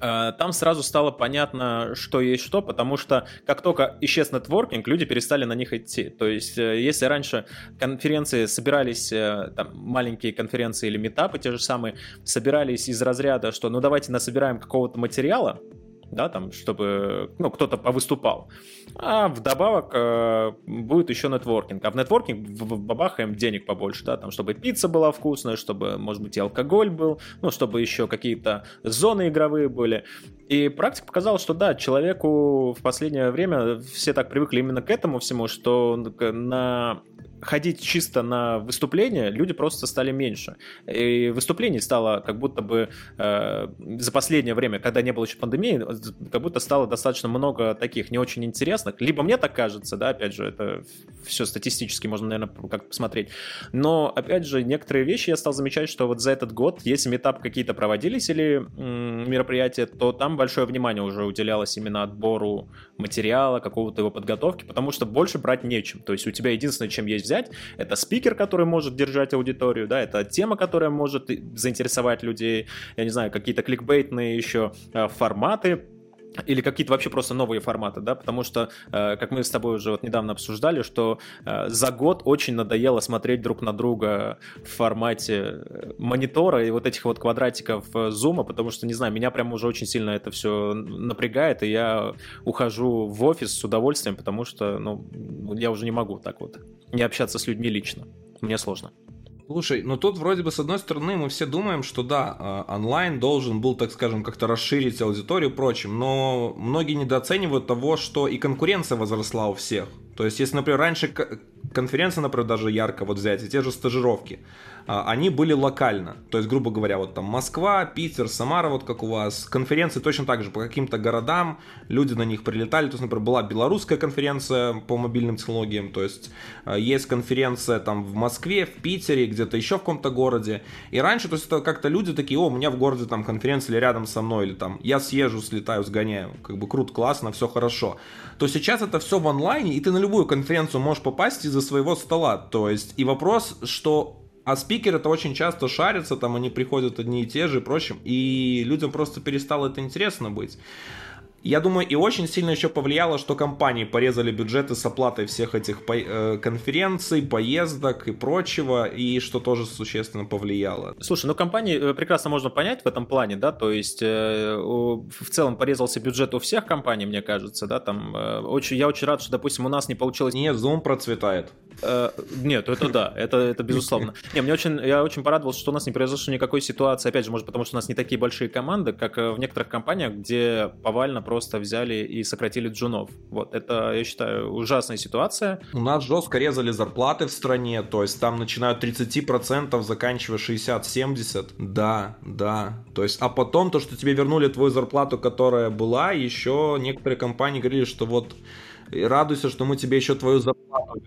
там сразу стало понятно, что есть что, потому что как только исчез нетворкинг, люди перестали на них идти. То есть, э, если раньше конференции собирались, э, там, маленькие конференции или метапы те же самые, собирались из разряда, что ну давайте насобираем какого-то материала, да, там, чтобы, ну, кто-то повыступал. А вдобавок э, будет еще нетворкинг. А в нетворкинг бабахаем денег побольше, да, там, чтобы пицца была вкусная, чтобы, может быть, и алкоголь был, ну, чтобы еще какие-то зоны игровые были. И практика показала, что да, человеку в последнее время все так привыкли именно к этому всему, что на ходить чисто на выступления люди просто стали меньше. И выступлений стало как будто бы э, за последнее время, когда не было еще пандемии, как будто стало достаточно много таких не очень интересных. Либо мне так кажется, да, опять же, это все статистически можно, наверное, как посмотреть. Но, опять же, некоторые вещи я стал замечать, что вот за этот год, если метап какие-то проводились или мероприятия, то там большое внимание уже уделялось именно отбору материала, какого-то его подготовки, потому что больше брать нечем. То есть у тебя единственное, чем есть взять, это спикер, который может держать аудиторию, да, это тема, которая может заинтересовать людей, я не знаю, какие-то кликбейтные еще э, форматы, или какие-то вообще просто новые форматы, да, потому что, э, как мы с тобой уже вот недавно обсуждали, что э, за год очень надоело смотреть друг на друга в формате э, монитора и вот этих вот квадратиков э, зума, потому что, не знаю, меня прям уже очень сильно это все напрягает, и я ухожу в офис с удовольствием, потому что, ну, я уже не могу так вот не общаться с людьми лично, мне сложно. Слушай, ну тут вроде бы с одной стороны мы все думаем, что да, а, онлайн должен был, так скажем, как-то расширить аудиторию и прочим, но многие недооценивают того, что и конкуренция возросла у всех. То есть, если, например, раньше конференции, например, даже ярко вот взять, и те же стажировки, а, они были локально. То есть, грубо говоря, вот там Москва, Питер, Самара, вот как у вас. Конференции точно так же по каким-то городам, люди на них прилетали. То есть, например, была белорусская конференция по мобильным технологиям, то есть а, есть конференция там в Москве, в Питере, где-то еще в каком-то городе. И раньше, то есть, это как-то люди такие, о, у меня в городе там конференция или рядом со мной, или там я съезжу, слетаю, сгоняю. Как бы круто, классно, все хорошо. То сейчас это все в онлайне, и ты на любую конференцию можешь попасть из-за своего стола. То есть, и вопрос, что а спикеры это очень часто шарятся, там они приходят одни и те же и прочим, и людям просто перестало это интересно быть. Я думаю, и очень сильно еще повлияло, что компании порезали бюджеты с оплатой всех этих по- э, конференций, поездок и прочего, и что тоже существенно повлияло. Слушай, ну компании э, прекрасно можно понять в этом плане, да, то есть э, в целом порезался бюджет у всех компаний, мне кажется, да, там э, очень, я очень рад, что, допустим, у нас не получилось... Нет, Zoom процветает. Э, нет, это да, это, это безусловно. Не, мне очень, я очень порадовался, что у нас не произошло никакой ситуации, опять же, может, потому что у нас не такие большие команды, как в некоторых компаниях, где повально просто взяли и сократили джунов. Вот, это, я считаю, ужасная ситуация. У нас жестко резали зарплаты в стране, то есть там начинают 30%, заканчивая 60-70. Да, да. То есть, а потом то, что тебе вернули твою зарплату, которая была, еще некоторые компании говорили, что вот радуйся, что мы тебе еще твою зарплату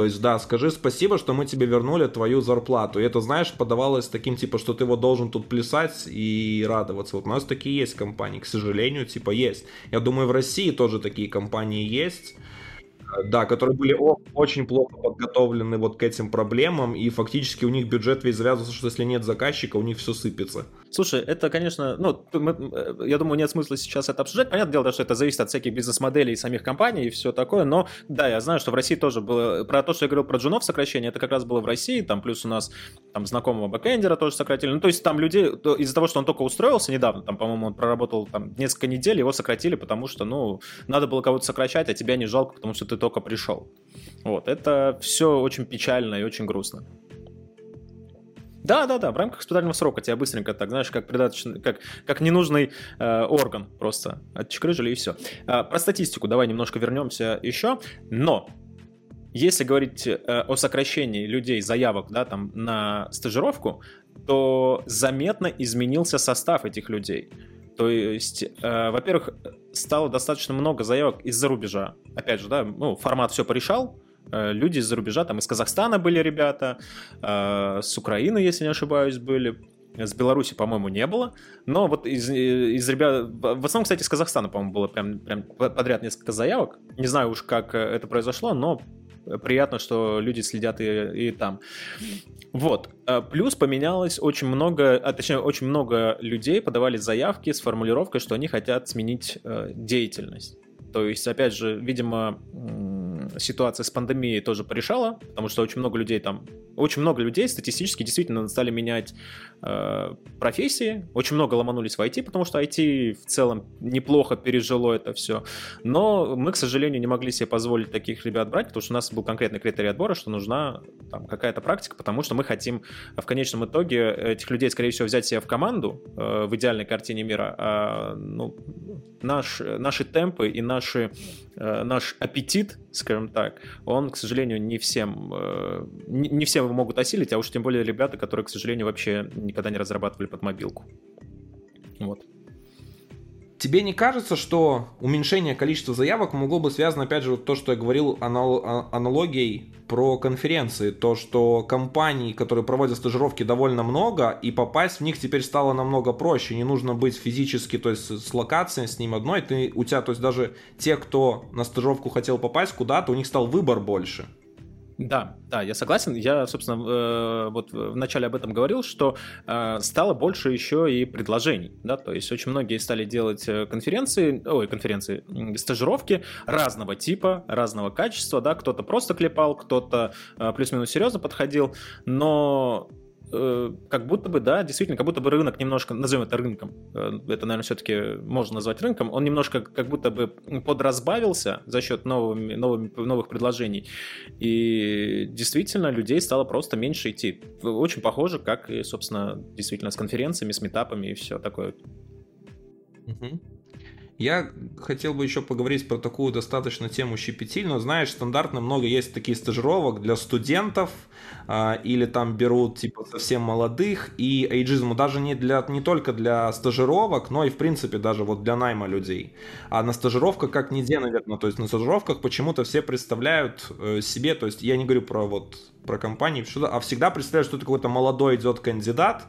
то есть, да, скажи спасибо, что мы тебе вернули твою зарплату. И это, знаешь, подавалось таким, типа, что ты вот должен тут плясать и радоваться. Вот у нас такие есть компании, к сожалению, типа, есть. Я думаю, в России тоже такие компании есть. Да, которые были очень плохо подготовлены вот к этим проблемам, и фактически у них бюджет весь завязывался, что если нет заказчика, у них все сыпется. Слушай, это, конечно, ну, мы, э, я думаю, нет смысла сейчас это обсуждать. Понятное дело, что это зависит от всяких бизнес-моделей и самих компаний и все такое, но да, я знаю, что в России тоже было, про то, что я говорил про джунов сокращение, это как раз было в России, там плюс у нас там знакомого бэкэндера тоже сократили, ну, то есть там людей, из-за того, что он только устроился недавно, там, по-моему, он проработал там несколько недель, его сократили, потому что, ну, надо было кого-то сокращать, а тебя не жалко, потому что ты только пришел. Вот, это все очень печально и очень грустно. Да, да, да, в рамках испытательного срока тебя быстренько так, знаешь, как придаточный, как, как ненужный э, орган просто отчекрыжили и все. Э, про статистику давай немножко вернемся еще, но если говорить э, о сокращении людей, заявок, да, там, на стажировку, то заметно изменился состав этих людей. То есть, э, во-первых, стало достаточно много заявок из-за рубежа. Опять же, да, ну, формат все порешал, Э, люди из-за рубежа, там из Казахстана были ребята, э, с Украины, если не ошибаюсь, были. С Беларуси, по-моему, не было. Но вот из, из ребят... В основном, кстати, из Казахстана, по-моему, было прям, прям подряд несколько заявок. Не знаю уж, как это произошло, но приятно, что люди следят и, и там. Вот. Э, плюс поменялось очень много, а точнее, очень много людей подавали заявки с формулировкой, что они хотят сменить э, деятельность. То есть, опять же, видимо, ситуация с пандемией тоже порешала, потому что очень много людей там, очень много людей статистически действительно стали менять э, профессии, очень много ломанулись в IT, потому что IT в целом неплохо пережило это все, но мы, к сожалению, не могли себе позволить таких ребят брать, потому что у нас был конкретный критерий отбора, что нужна там, какая-то практика, потому что мы хотим в конечном итоге этих людей, скорее всего, взять себе в команду э, в идеальной картине мира, а, ну, наш, наши темпы и наши, э, наш аппетит, скажем так, он, к сожалению, не всем, э, не, не всем его могут осилить, а уж тем более ребята, которые, к сожалению, вообще никогда не разрабатывали под мобилку. Вот. Тебе не кажется, что уменьшение количества заявок могло бы связано, опять же, то, что я говорил а, аналогией про конференции, то, что компаний, которые проводят стажировки, довольно много, и попасть в них теперь стало намного проще. Не нужно быть физически, то есть с локацией, с ним одной. Ты, у тебя, то есть даже те, кто на стажировку хотел попасть куда-то, у них стал выбор больше. Да, да, я согласен. Я, собственно, э, вот вначале об этом говорил, что э, стало больше еще и предложений, да, то есть очень многие стали делать э, конференции, ой, конференции, стажировки разного типа, разного качества, да, кто-то просто клепал, кто-то плюс-минус серьезно подходил, но Э, как будто бы, да, действительно, как будто бы рынок немножко, назовем это рынком, э, это, наверное, все-таки можно назвать рынком, он немножко как будто бы подразбавился за счет новыми, новыми, новых предложений, и действительно людей стало просто меньше идти. Очень похоже, как и, собственно, действительно с конференциями, с метапами и все такое. Угу. Я хотел бы еще поговорить про такую достаточно тему щепетильную. Знаешь, стандартно много есть таких стажировок для студентов, э, или там берут типа совсем молодых, и эйджизму даже не, для, не только для стажировок, но и в принципе даже вот для найма людей. А на стажировках как нигде, наверное, то есть на стажировках почему-то все представляют э, себе, то есть я не говорю про вот про компании, а всегда представляют, что это какой-то молодой идет кандидат,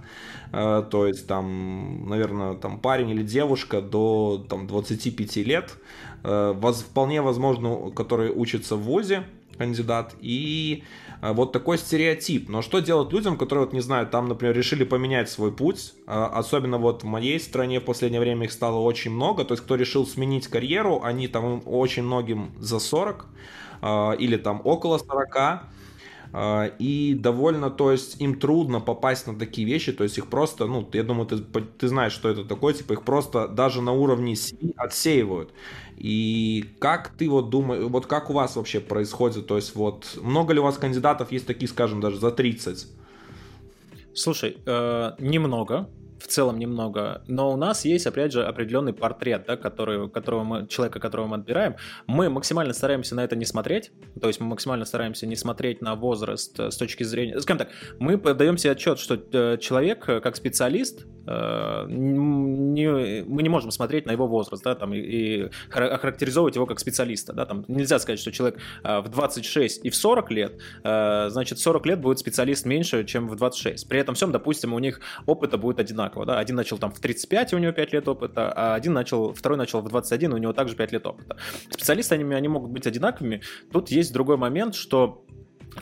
э, то есть там, наверное, там парень или девушка до там 25 лет, э, воз, вполне возможно, который учится в ВУЗе, кандидат, и э, вот такой стереотип. Но что делать людям, которые, вот не знаю, там, например, решили поменять свой путь, э, особенно вот в моей стране в последнее время их стало очень много, то есть кто решил сменить карьеру, они там очень многим за 40 или там около 40, а, и довольно, то есть им трудно попасть на такие вещи, то есть их просто, ну, я думаю, ты, ты знаешь, что это такое, типа их просто даже на уровне семьи отсеивают. И как ты вот думаешь, вот как у вас вообще происходит, то есть вот много ли у вас кандидатов есть такие, скажем, даже за 30? Слушай, э, немного, в целом немного, но у нас есть, опять же, определенный портрет, да, который, которого мы, человека, которого мы отбираем. Мы максимально стараемся на это не смотреть, то есть мы максимально стараемся не смотреть на возраст э, с точки зрения... Скажем так, мы подаем себе отчет, что э, человек, э, как специалист, не, мы не можем смотреть на его возраст, да, там, и, и охарактеризовывать его как специалиста, да, там, нельзя сказать, что человек в 26 и в 40 лет, значит, 40 лет будет специалист меньше, чем в 26. При этом всем, допустим, у них опыта будет одинаковый одинаково, да, один начал там в 35, у него 5 лет опыта, а один начал, второй начал в 21, у него также 5 лет опыта. Специалисты, они, они могут быть одинаковыми, тут есть другой момент, что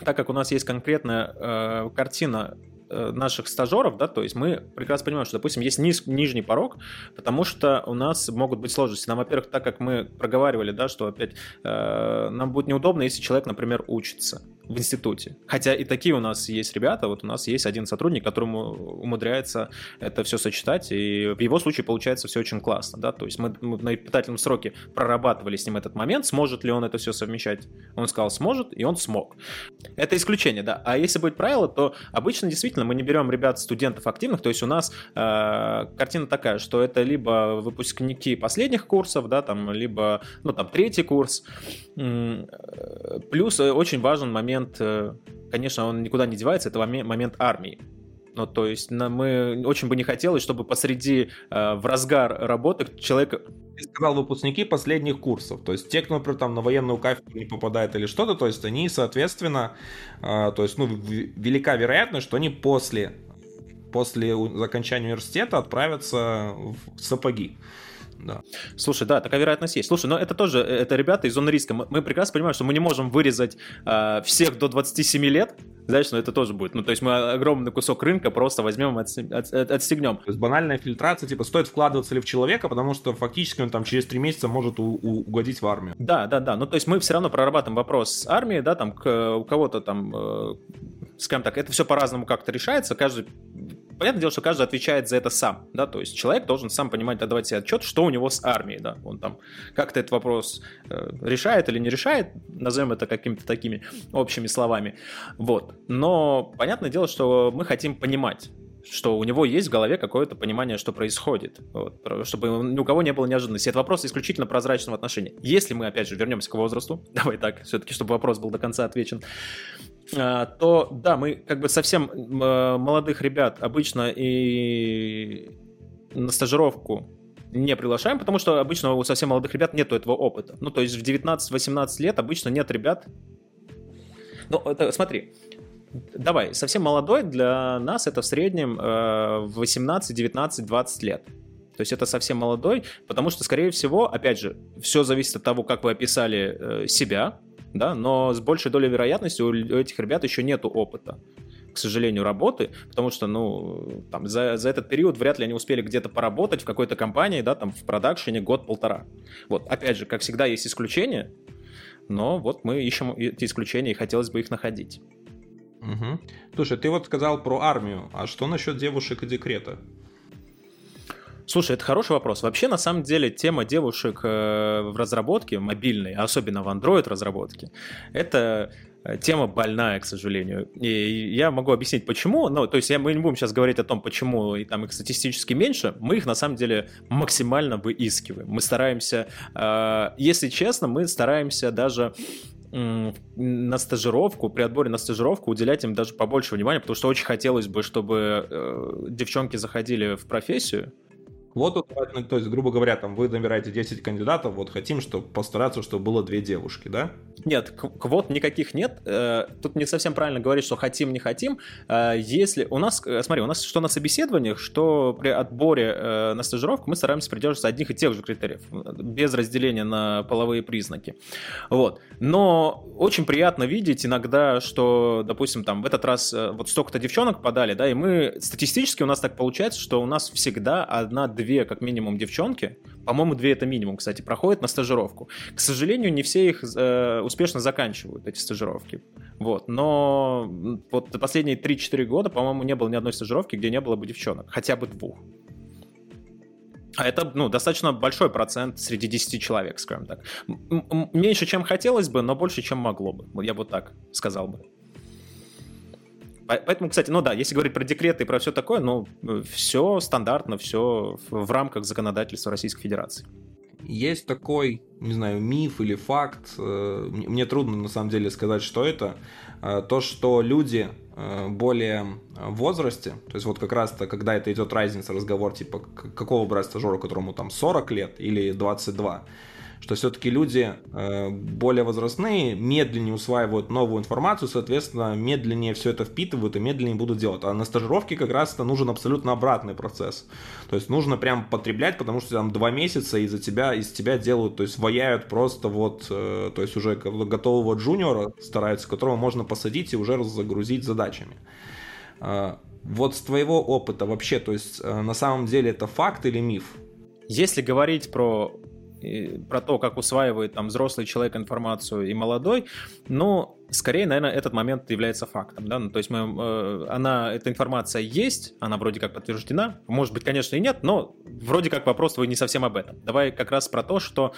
так как у нас есть конкретная э, картина наших стажеров, да, то есть мы прекрасно понимаем, что, допустим, есть низ, нижний порог, потому что у нас могут быть сложности. Нам, во-первых, так как мы проговаривали, да, что опять э, нам будет неудобно, если человек, например, учится в институте. Хотя и такие у нас есть ребята, вот у нас есть один сотрудник, которому умудряется это все сочетать, и в его случае получается все очень классно, да, то есть мы, мы на испытательном сроке прорабатывали с ним этот момент, сможет ли он это все совмещать. Он сказал, сможет, и он смог. Это исключение, да. А если будет правило, то обычно действительно действительно мы не берем ребят студентов активных, то есть у нас э, картина такая, что это либо выпускники последних курсов, да, там, либо, ну, там, третий курс. Плюс э, очень важен момент, э, конечно, он никуда не девается, это момент армии. Ну, то есть на, мы очень бы не хотелось, чтобы посреди, э, в разгар работы человек... Ты сказал выпускники последних курсов, то есть те, кто, например, там на военную кафедру не попадает или что-то, то есть они, соответственно, э, то есть, ну, велика вероятность, что они после, после окончания университета отправятся в сапоги. Да. Слушай, да, такая вероятность есть. Слушай, но это тоже, э, это ребята из зоны риска. Мы, мы прекрасно понимаем, что мы не можем вырезать э, всех до 27 лет, знаешь, но это тоже будет. Ну, то есть мы огромный кусок рынка просто возьмем и от, от, отстегнем. То есть банальная фильтрация, типа, стоит вкладываться ли в человека, потому что фактически он там через три месяца может у, у, угодить в армию. Да, да, да. Ну, то есть мы все равно прорабатываем вопрос с армией, да, там, к, у кого-то там, э, скажем так, это все по-разному как-то решается, каждый понятное дело, что каждый отвечает за это сам, да, то есть человек должен сам понимать, отдавать себе отчет, что у него с армией, да, он там как-то этот вопрос э, решает или не решает, назовем это какими-то такими общими словами, вот. Но понятное дело, что мы хотим понимать, что у него есть в голове какое-то понимание, что происходит, вот, чтобы ни у кого не было неожиданности. Это вопрос исключительно прозрачного отношения. Если мы, опять же, вернемся к возрасту, давай так, все-таки, чтобы вопрос был до конца отвечен, то да, мы как бы совсем э, молодых ребят обычно и на стажировку не приглашаем, потому что обычно у совсем молодых ребят нету этого опыта. Ну, то есть в 19-18 лет обычно нет ребят. Ну, это, смотри, давай, совсем молодой для нас это в среднем 18, 19, 20 лет. То есть это совсем молодой, потому что, скорее всего, опять же, все зависит от того, как вы описали э, себя, да, но с большей долей вероятности у этих ребят еще нету опыта к сожалению, работы, потому что, ну, там, за, за этот период вряд ли они успели где-то поработать в какой-то компании, да, там, в продакшене год-полтора. Вот, опять же, как всегда, есть исключения, но вот мы ищем эти исключения, и хотелось бы их находить. Угу. Слушай, ты вот сказал про армию, а что насчет девушек и декрета? Слушай, это хороший вопрос. Вообще, на самом деле, тема девушек э, в разработке мобильной, особенно в Android разработке, это э, тема больная, к сожалению. И я могу объяснить, почему. Ну, то есть я, мы не будем сейчас говорить о том, почему и там их статистически меньше. Мы их на самом деле максимально выискиваем. Мы стараемся, э, если честно, мы стараемся даже на стажировку, при отборе на стажировку уделять им даже побольше внимания, потому что очень хотелось бы, чтобы э, девчонки заходили в профессию, Квоту, ну, то есть, грубо говоря, там вы набираете 10 кандидатов, вот хотим, чтобы постараться, чтобы было две девушки, да? Нет, квот никаких нет. Э, тут не совсем правильно говорить, что хотим, не хотим. Э, если у нас, э, смотри, у нас что на собеседованиях, что при отборе на стажировку мы стараемся придерживаться одних и тех же критериев, без разделения на половые признаки. Вот. Но очень приятно видеть иногда, что, допустим, там в этот раз вот столько-то девчонок подали, да, и мы статистически у нас так получается, что у нас всегда одна две, как минимум, девчонки, по-моему, две это минимум, кстати, проходят на стажировку. К сожалению, не все их э, успешно заканчивают, эти стажировки. Вот. Но вот последние 3-4 года, по-моему, не было ни одной стажировки, где не было бы девчонок. Хотя бы двух. А это ну, достаточно большой процент среди 10 человек, скажем так. Меньше, чем хотелось бы, но больше, чем могло бы. Я бы так сказал бы. Поэтому, кстати, ну да, если говорить про декреты и про все такое, ну, все стандартно, все в рамках законодательства Российской Федерации. Есть такой, не знаю, миф или факт, э, мне трудно на самом деле сказать, что это, э, то, что люди э, более в возрасте, то есть вот как раз-то, когда это идет разница, разговор, типа, какого брать стажера, которому там 40 лет или 22, что все-таки люди э, более возрастные медленнее усваивают новую информацию, соответственно, медленнее все это впитывают и медленнее будут делать. А на стажировке как раз это нужен абсолютно обратный процесс. То есть нужно прям потреблять, потому что там два месяца из-за тебя, из тебя делают, то есть ваяют просто вот, э, то есть уже готового джуниора стараются, которого можно посадить и уже загрузить задачами. Э, вот с твоего опыта вообще, то есть на самом деле это факт или миф? Если говорить про про то, как усваивает там взрослый человек информацию и молодой, но скорее, наверное, этот момент является фактом, да, ну, то есть мы, э, она, эта информация есть, она вроде как подтверждена, может быть, конечно, и нет, но вроде как вопрос твой не совсем об этом. Давай как раз про то, что...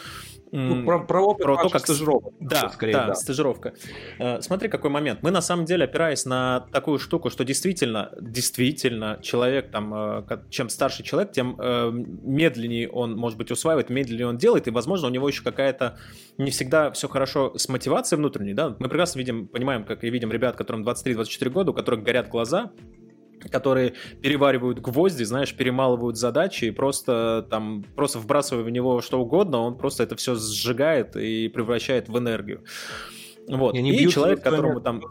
Ну, про, про, опыт про то, как стажировка. Да, скорее, да, да, стажировка. Э, смотри, какой момент. Мы на самом деле, опираясь на такую штуку, что действительно, действительно, человек там, э, чем старше человек, тем э, медленнее он, может быть, усваивает, медленнее он делает, и, возможно, у него еще какая-то не всегда все хорошо с мотивацией внутренней, да, мы прекрасно видим, понимаем, как и видим ребят, которым 23-24 года, у которых горят глаза, которые переваривают гвозди, знаешь, перемалывают задачи и просто там, просто вбрасывая в него что угодно, он просто это все сжигает и превращает в энергию. Вот. И, и человек, которому там...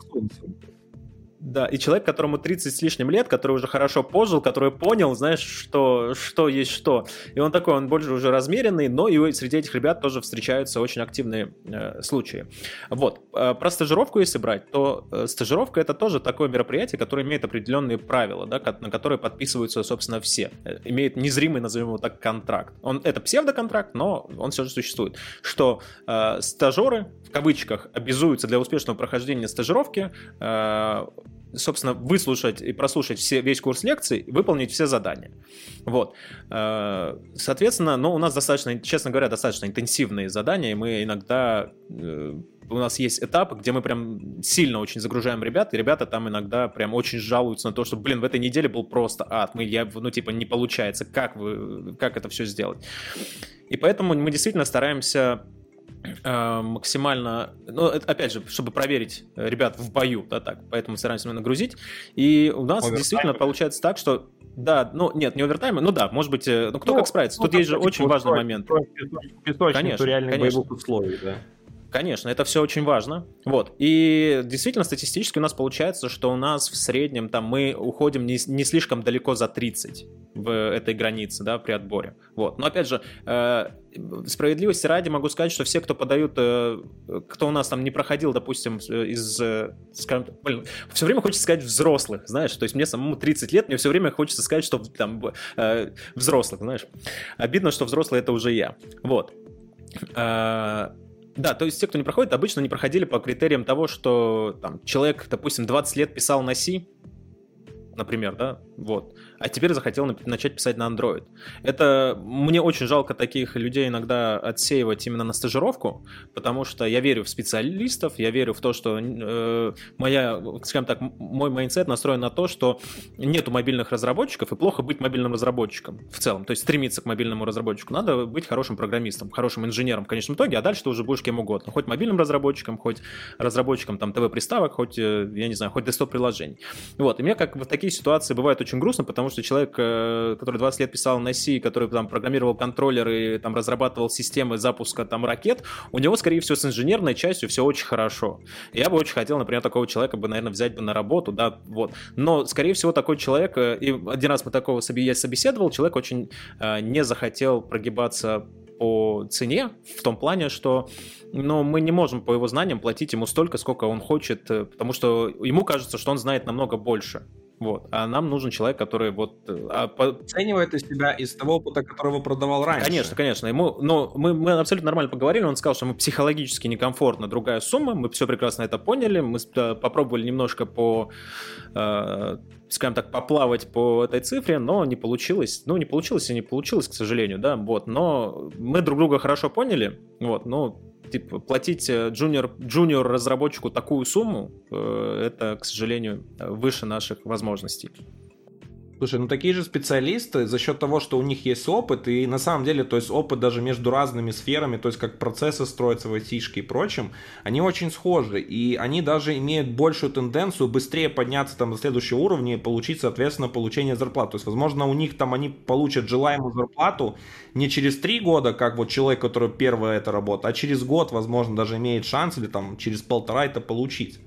Да, и человек, которому 30 с лишним лет, который уже хорошо пожил, который понял, знаешь, что, что есть что. И он такой, он больше уже размеренный, но и среди этих ребят тоже встречаются очень активные э, случаи. Вот. Э, про стажировку, если брать, то э, стажировка это тоже такое мероприятие, которое имеет определенные правила, да, на которые подписываются, собственно, все. Э, имеет незримый, назовем его так, контракт. Он, это псевдоконтракт, но он все же существует. Что э, стажеры, в кавычках, обязуются для успешного прохождения стажировки э, собственно, выслушать и прослушать все, весь курс лекций, выполнить все задания. Вот. Э, соответственно, ну, у нас достаточно, честно говоря, достаточно интенсивные задания, и мы иногда э, у нас есть этап, где мы прям сильно очень загружаем ребят, и ребята там иногда прям очень жалуются на то, что, блин, в этой неделе был просто ад, мы, я, ну, типа, не получается, как, вы, как это все сделать. И поэтому мы действительно стараемся максимально, ну, опять же, чтобы проверить э, ребят в бою, да, так, поэтому стараемся нагрузить. И у нас Овертайм. действительно получается так, что да, ну нет, не овертайм, ну да, может быть, э, ну кто ну, как справится. Ну, Тут есть же очень важный момент. конечно, реальных конечно. боевых условий, да. Конечно, это все очень важно. Вот. И действительно, статистически у нас получается, что у нас в среднем там мы уходим не, не слишком далеко за 30 в этой границе, да, при отборе. Вот. Но опять же, э, справедливости ради могу сказать, что все, кто подают, э, кто у нас там не проходил, допустим, из, э, скажем, блин, все время хочется сказать взрослых, знаешь, то есть мне самому 30 лет, мне все время хочется сказать, что там э, взрослых, знаешь. Обидно, что взрослый это уже я. Вот. Э, да, то есть те, кто не проходит, обычно не проходили по критериям того, что там, человек, допустим, 20 лет писал на C, например, да, вот, а теперь захотел начать писать на Android. Это мне очень жалко таких людей иногда отсеивать именно на стажировку, потому что я верю в специалистов, я верю в то, что э, моя, скажем так, мой mindset настроен на то, что нету мобильных разработчиков и плохо быть мобильным разработчиком в целом, то есть стремиться к мобильному разработчику. Надо быть хорошим программистом, хорошим инженером в конечном итоге, а дальше ты уже будешь кем угодно, хоть мобильным разработчиком, хоть разработчиком там ТВ-приставок, хоть, э, я не знаю, хоть desktop приложений. Вот, и мне как в такие ситуации бывает очень грустно, потому что человек, э, который 20 лет писал на C, который там программировал контроллеры, там разрабатывал системы запуска там ракет, у него, скорее всего, с инженерной частью все очень хорошо. Я бы очень хотел, например, такого человека бы, наверное, взять бы на работу, да, вот. Но, скорее всего, такой человек, э, и один раз мы такого я собеседовал, человек очень э, не захотел прогибаться по цене, в том плане, что ну, мы не можем по его знаниям платить ему столько, сколько он хочет, потому что ему кажется, что он знает намного больше. Вот. А нам нужен человек, который вот... Э, а. Оценивает из себя из того опыта, который его продавал раньше. Конечно, конечно. Ему, но мы, мы абсолютно нормально поговорили, он сказал, что ему психологически некомфортно другая сумма, мы все прекрасно это поняли, мы попробовали немножко по, э, скажем так, поплавать по этой цифре, но не получилось. Ну, не получилось и не получилось, к сожалению, да, вот. Но мы друг друга хорошо поняли, вот, но типа, платить джуниор, джуниор разработчику такую сумму, э, это, к сожалению, выше наших возможностей. Слушай, ну такие же специалисты за счет того, что у них есть опыт, и на самом деле, то есть опыт даже между разными сферами, то есть как процессы строятся в айтишке и прочем, они очень схожи, и они даже имеют большую тенденцию быстрее подняться там до следующего уровня и получить, соответственно, получение зарплаты. То есть, возможно, у них там они получат желаемую зарплату не через три года, как вот человек, который первая это работа, а через год, возможно, даже имеет шанс или там через полтора это получить.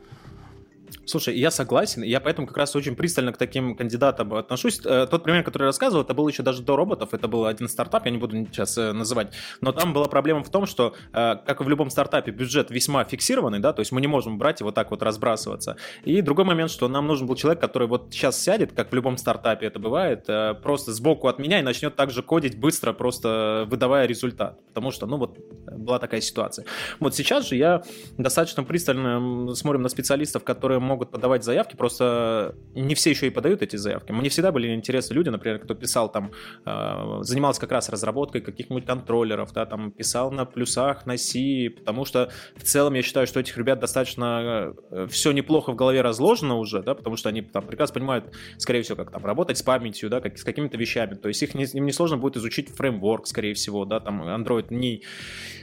Слушай, я согласен, я поэтому как раз очень пристально к таким кандидатам отношусь. Э, тот пример, который я рассказывал, это был еще даже до роботов, это был один стартап, я не буду сейчас э, называть, но там была проблема в том, что, э, как и в любом стартапе, бюджет весьма фиксированный, да, то есть мы не можем брать и вот так вот разбрасываться. И другой момент, что нам нужен был человек, который вот сейчас сядет, как в любом стартапе это бывает, просто сбоку от меня и начнет также кодить быстро, просто выдавая результат. Потому что, ну вот, была такая ситуация. Вот сейчас же я достаточно пристально смотрим на специалистов, которые могут могут подавать заявки, просто не все еще и подают эти заявки. Мне всегда были интересны люди, например, кто писал там, э, занимался как раз разработкой каких-нибудь контроллеров, да, там писал на плюсах, на C, потому что в целом я считаю, что этих ребят достаточно э, все неплохо в голове разложено уже, да, потому что они там прекрасно понимают, скорее всего, как там работать с памятью, да, как, с какими-то вещами, то есть их не, им не сложно будет изучить фреймворк, скорее всего, да, там Android не...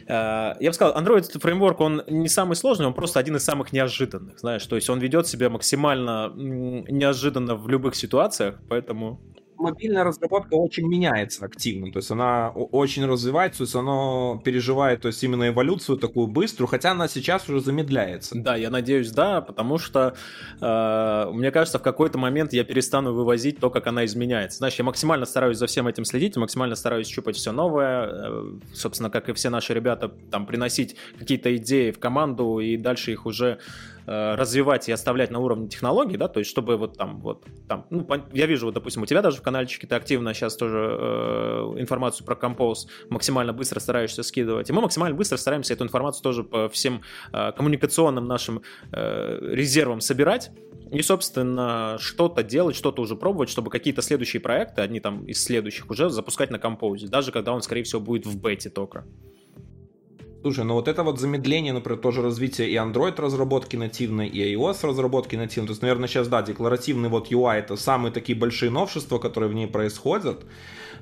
Э, я бы сказал, Android фреймворк, он не самый сложный, он просто один из самых неожиданных, знаешь, то есть он ведет ведет себя максимально неожиданно в любых ситуациях, поэтому мобильная разработка очень меняется активно, то есть она очень развивается, то есть она переживает, то есть именно эволюцию такую быструю, хотя она сейчас уже замедляется. Да, я надеюсь, да, потому что э, мне кажется, в какой-то момент я перестану вывозить то, как она изменяется. Знаешь, я максимально стараюсь за всем этим следить, максимально стараюсь щупать все новое, э, собственно, как и все наши ребята, там, приносить какие-то идеи в команду и дальше их уже развивать и оставлять на уровне технологий, да, то есть чтобы вот там, вот там, ну, я вижу, вот, допустим, у тебя даже в каналчике ты активно сейчас тоже э, информацию про Compose максимально быстро стараешься скидывать, и мы максимально быстро стараемся эту информацию тоже по всем э, коммуникационным нашим э, резервам собирать, и, собственно, что-то делать, что-то уже пробовать, чтобы какие-то следующие проекты, одни там из следующих уже запускать на Compose, даже когда он, скорее всего, будет в бете только. Слушай, ну вот это вот замедление, например, тоже развитие и Android разработки нативной, и iOS разработки нативной. То есть, наверное, сейчас, да, декларативный вот UI это самые такие большие новшества, которые в ней происходят.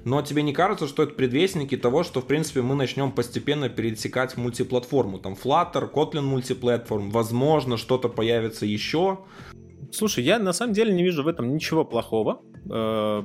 Но тебе не кажется, что это предвестники того, что, в принципе, мы начнем постепенно пересекать мультиплатформу? Там Flutter, Kotlin мультиплатформ, возможно, что-то появится еще. Слушай, я на самом деле не вижу в этом ничего плохого э,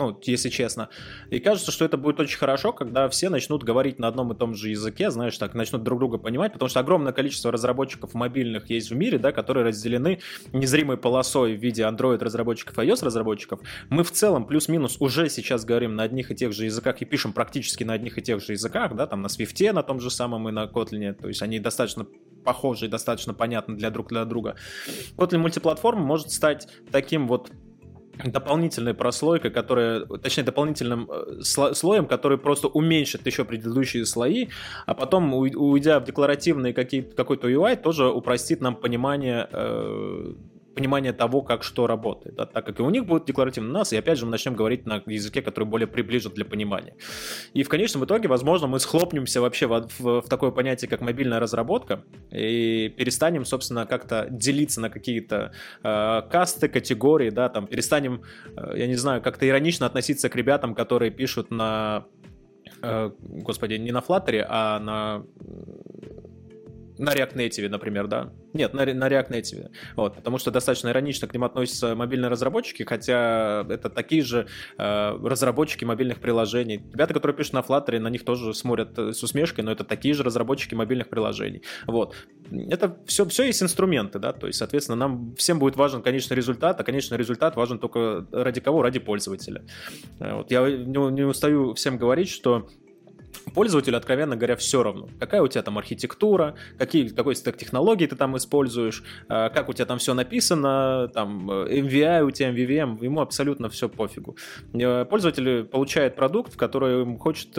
ну, если честно. И кажется, что это будет очень хорошо, когда все начнут говорить на одном и том же языке, знаешь, так, начнут друг друга понимать, потому что огромное количество разработчиков мобильных есть в мире, да, которые разделены незримой полосой в виде Android разработчиков и iOS разработчиков. Мы в целом плюс-минус уже сейчас говорим на одних и тех же языках и пишем практически на одних и тех же языках, да, там на Swift, на том же самом и на Kotlin, то есть они достаточно похожи и достаточно понятны для друг для друга. Kotlin мультиплатформа может стать таким вот дополнительной прослойкой, которая, точнее, дополнительным э, слоем, который просто уменьшит еще предыдущие слои, а потом, уйдя в декларативный какой-то UI, тоже упростит нам понимание э, понимание того, как что работает. Да, так как и у них будет декларативно нас, и опять же мы начнем говорить на языке, который более приближен для понимания. И в конечном итоге, возможно, мы схлопнемся вообще в, в, в такое понятие, как мобильная разработка, и перестанем, собственно, как-то делиться на какие-то э, касты, категории, да, там, перестанем, э, я не знаю, как-то иронично относиться к ребятам, которые пишут на, э, господи, не на Flutter, а на на React Native, например, да? Нет, на, на React Native. Вот, потому что достаточно иронично к ним относятся мобильные разработчики, хотя это такие же э, разработчики мобильных приложений. Ребята, которые пишут на Flutter, на них тоже смотрят э, с усмешкой, но это такие же разработчики мобильных приложений. Вот. Это все, все есть инструменты, да, то есть, соответственно, нам всем будет важен конечный результат, а конечный результат важен только ради кого? Ради пользователя. Э, вот. Я не, не устаю всем говорить, что Пользователю, откровенно говоря, все равно. Какая у тебя там архитектура, какие, какой стек технологий ты там используешь, э, как у тебя там все написано, там э, MVI у тебя, MVVM, ему абсолютно все пофигу. Э, пользователь получает продукт, который хочет,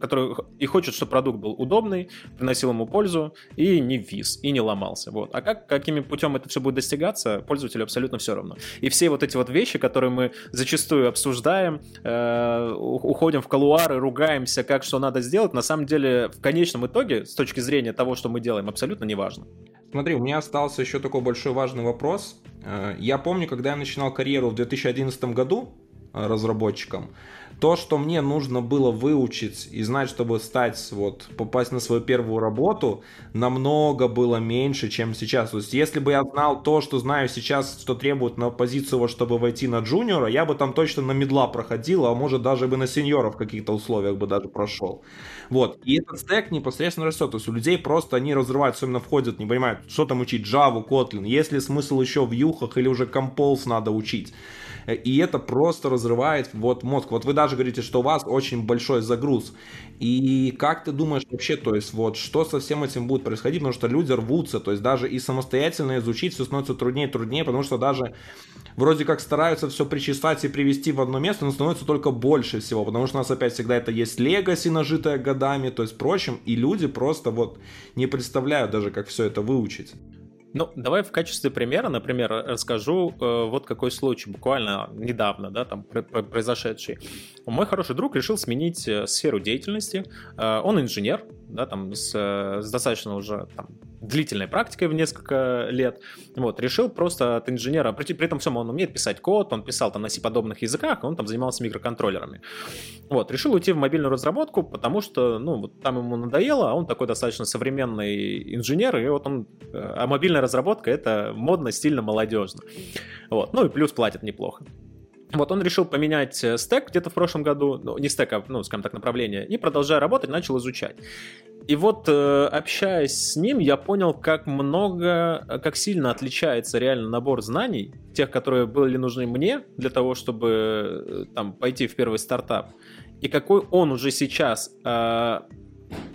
который и хочет, чтобы продукт был удобный, приносил ему пользу и не вис, и не ломался. Вот. А как, какими путем это все будет достигаться, пользователю абсолютно все равно. И все вот эти вот вещи, которые мы зачастую обсуждаем, уходим в колуары, ругаемся, как что надо сделать, на самом деле в конечном итоге, с точки зрения того, что мы делаем, абсолютно не важно. Смотри, у меня остался еще такой большой важный вопрос. Э, я помню, когда я начинал карьеру в 2011 году э, разработчиком, то, что мне нужно было выучить и знать, чтобы стать, вот, попасть на свою первую работу, намного было меньше, чем сейчас. То есть, если бы я знал то, что знаю сейчас, что требует на позицию, вот, чтобы войти на джуниора, я бы там точно на медла проходил, а может даже бы на сеньора в каких-то условиях бы даже прошел. Вот. И этот стек непосредственно растет. То есть у людей просто они разрывают, особенно входят, не понимают, что там учить, Java, Kotlin, есть ли смысл еще в юхах или уже Compose надо учить. И это просто разрывает вот мозг. Вот вы даже говорите, что у вас очень большой загруз. И как ты думаешь вообще, то есть вот что со всем этим будет происходить, потому что люди рвутся, то есть даже и самостоятельно изучить все становится труднее и труднее, потому что даже вроде как стараются все причесать и привести в одно место, но становится только больше всего, потому что у нас опять всегда это есть легаси, нажитое годами, то есть прочим, и люди просто вот не представляют даже, как все это выучить. Ну, давай в качестве примера, например, расскажу э, вот какой случай, буквально недавно, да, там произошедший. Мой хороший друг решил сменить э, сферу деятельности. Э, он инженер, да, там с, э, с достаточно уже там, длительной практикой в несколько лет. Вот, решил просто от инженера, при, при этом всем он умеет писать код, он писал там на C-подобных языках, он там занимался микроконтроллерами. Вот, решил уйти в мобильную разработку, потому что, ну, вот там ему надоело, а он такой достаточно современный инженер, и вот он, а мобильная разработка это модно, стильно, молодежно. Вот, ну и плюс платят неплохо. Вот он решил поменять э, стек где-то в прошлом году, ну, не стек, а, ну, скажем так, направление, и продолжая работать, начал изучать. И вот, э, общаясь с ним, я понял, как много, как сильно отличается реально набор знаний, тех, которые были нужны мне для того, чтобы э, там пойти в первый стартап, и какой он уже сейчас,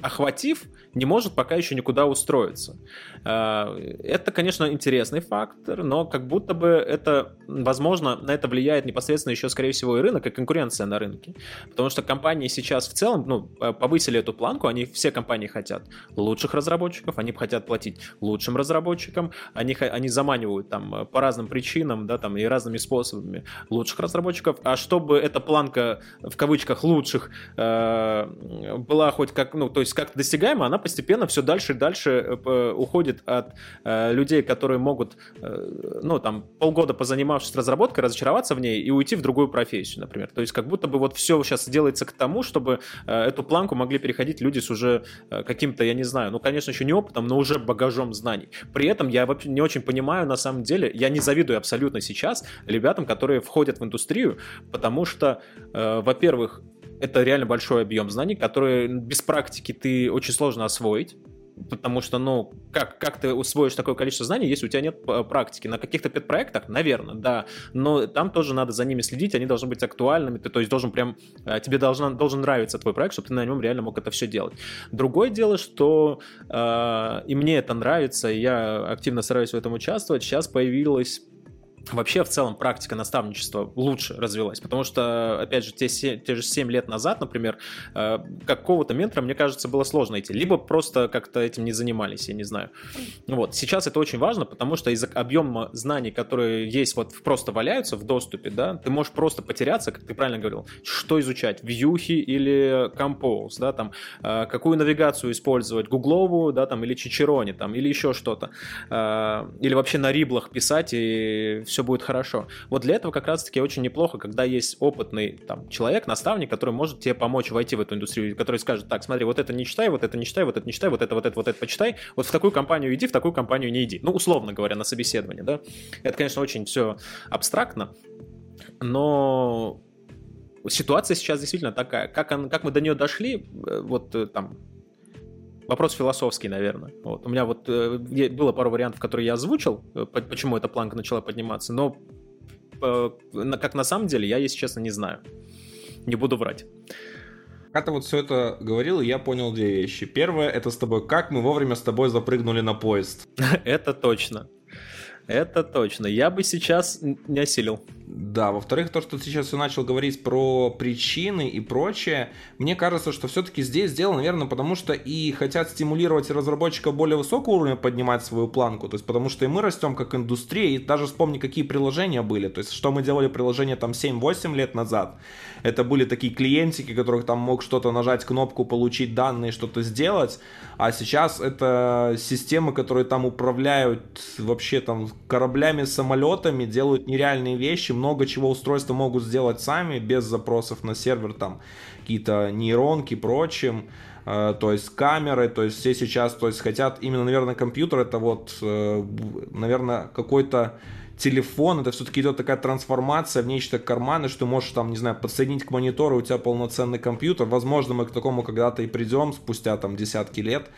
охватив, не может пока еще никуда устроиться. А, это, конечно, интересный фактор, но как будто бы это, возможно, на это влияет непосредственно еще, скорее всего, и рынок, и конкуренция на рынке. Потому что компании сейчас в целом, ну, повысили эту планку, они, все компании хотят лучших разработчиков, они хотят платить лучшим разработчикам, они, они заманивают там по разным причинам, да, там и разными способами лучших разработчиков, а чтобы эта планка, в кавычках, лучших э, была хоть как, ну, то есть как-то достигаема, она постепенно все дальше и дальше э, уходит от э, людей, которые могут, э, ну, там, полгода позанимавшись разработкой, разочароваться в ней и уйти в другую профессию, например. То есть как будто бы вот все сейчас делается к тому, чтобы эту планку могли переходить люди с уже каким-то, я не знаю, ну, конечно, еще не опытом, но уже багажом знаний. При этом я вообще не очень понимаю, на самом деле, я не завидую абсолютно сейчас ребятам, которые входят в индустрию, потому что, во-первых, это реально большой объем знаний, которые без практики ты очень сложно освоить. Потому что, ну, как, как ты усвоишь такое количество знаний, если у тебя нет э, практики? На каких-то педпроектах, наверное, да. Но там тоже надо за ними следить, они должны быть актуальными. Ты, то есть, должен прям, э, тебе должен, должен нравиться твой проект, чтобы ты на нем реально мог это все делать. Другое дело, что э, и мне это нравится, и я активно стараюсь в этом участвовать. Сейчас появилась вообще в целом практика наставничества лучше развилась, потому что, опять же, те, те же 7 лет назад, например, э, какого-то ментора, мне кажется, было сложно найти, либо просто как-то этим не занимались, я не знаю. Вот, сейчас это очень важно, потому что из-за объема знаний, которые есть, вот просто валяются в доступе, да, ты можешь просто потеряться, как ты правильно говорил, что изучать, вьюхи или Compose, да, там, э, какую навигацию использовать, гугловую, да, там, или Чичерони, там, или еще что-то, э, или вообще на риблах писать и все будет хорошо. Вот для этого как раз-таки очень неплохо, когда есть опытный там, человек, наставник, который может тебе помочь войти в эту индустрию, который скажет, так, смотри, вот это не читай, вот это не читай, вот это не читай, вот это, вот это, вот это почитай, вот в такую компанию иди, в такую компанию не иди. Ну, условно говоря, на собеседование, да. Это, конечно, очень все абстрактно, но ситуация сейчас действительно такая. Как, он, как мы до нее дошли, э, вот э, там Вопрос философский, наверное. Вот. У меня вот э, было пару вариантов, которые я озвучил, э, почему эта планка начала подниматься, но э, как на самом деле, я, если честно, не знаю. Не буду врать. Когда ты вот все это говорил, я понял две вещи. Первое, это с тобой, как мы вовремя с тобой запрыгнули на поезд. это точно. Это точно. Я бы сейчас не осилил. Да, во-вторых, то, что ты сейчас все начал говорить про причины и прочее, мне кажется, что все-таки здесь сделано, наверное, потому что и хотят стимулировать разработчиков более высокого уровня поднимать свою планку, то есть потому что и мы растем как индустрия, и даже вспомни, какие приложения были, то есть что мы делали приложение там 7-8 лет назад, это были такие клиентики, которых там мог что-то нажать кнопку, получить данные, что-то сделать, а сейчас это системы, которые там управляют вообще там кораблями, самолетами, делают нереальные вещи, много чего устройства могут сделать сами, без запросов на сервер, там какие-то нейронки, прочим, э, то есть камеры, то есть все сейчас, то есть хотят именно, наверное, компьютер, это вот, э, наверное, какой-то телефон, это все-таки идет такая трансформация в нечто карманы, что ты можешь там, не знаю, подсоединить к монитору, у тебя полноценный компьютер. Возможно, мы к такому когда-то и придем спустя там десятки лет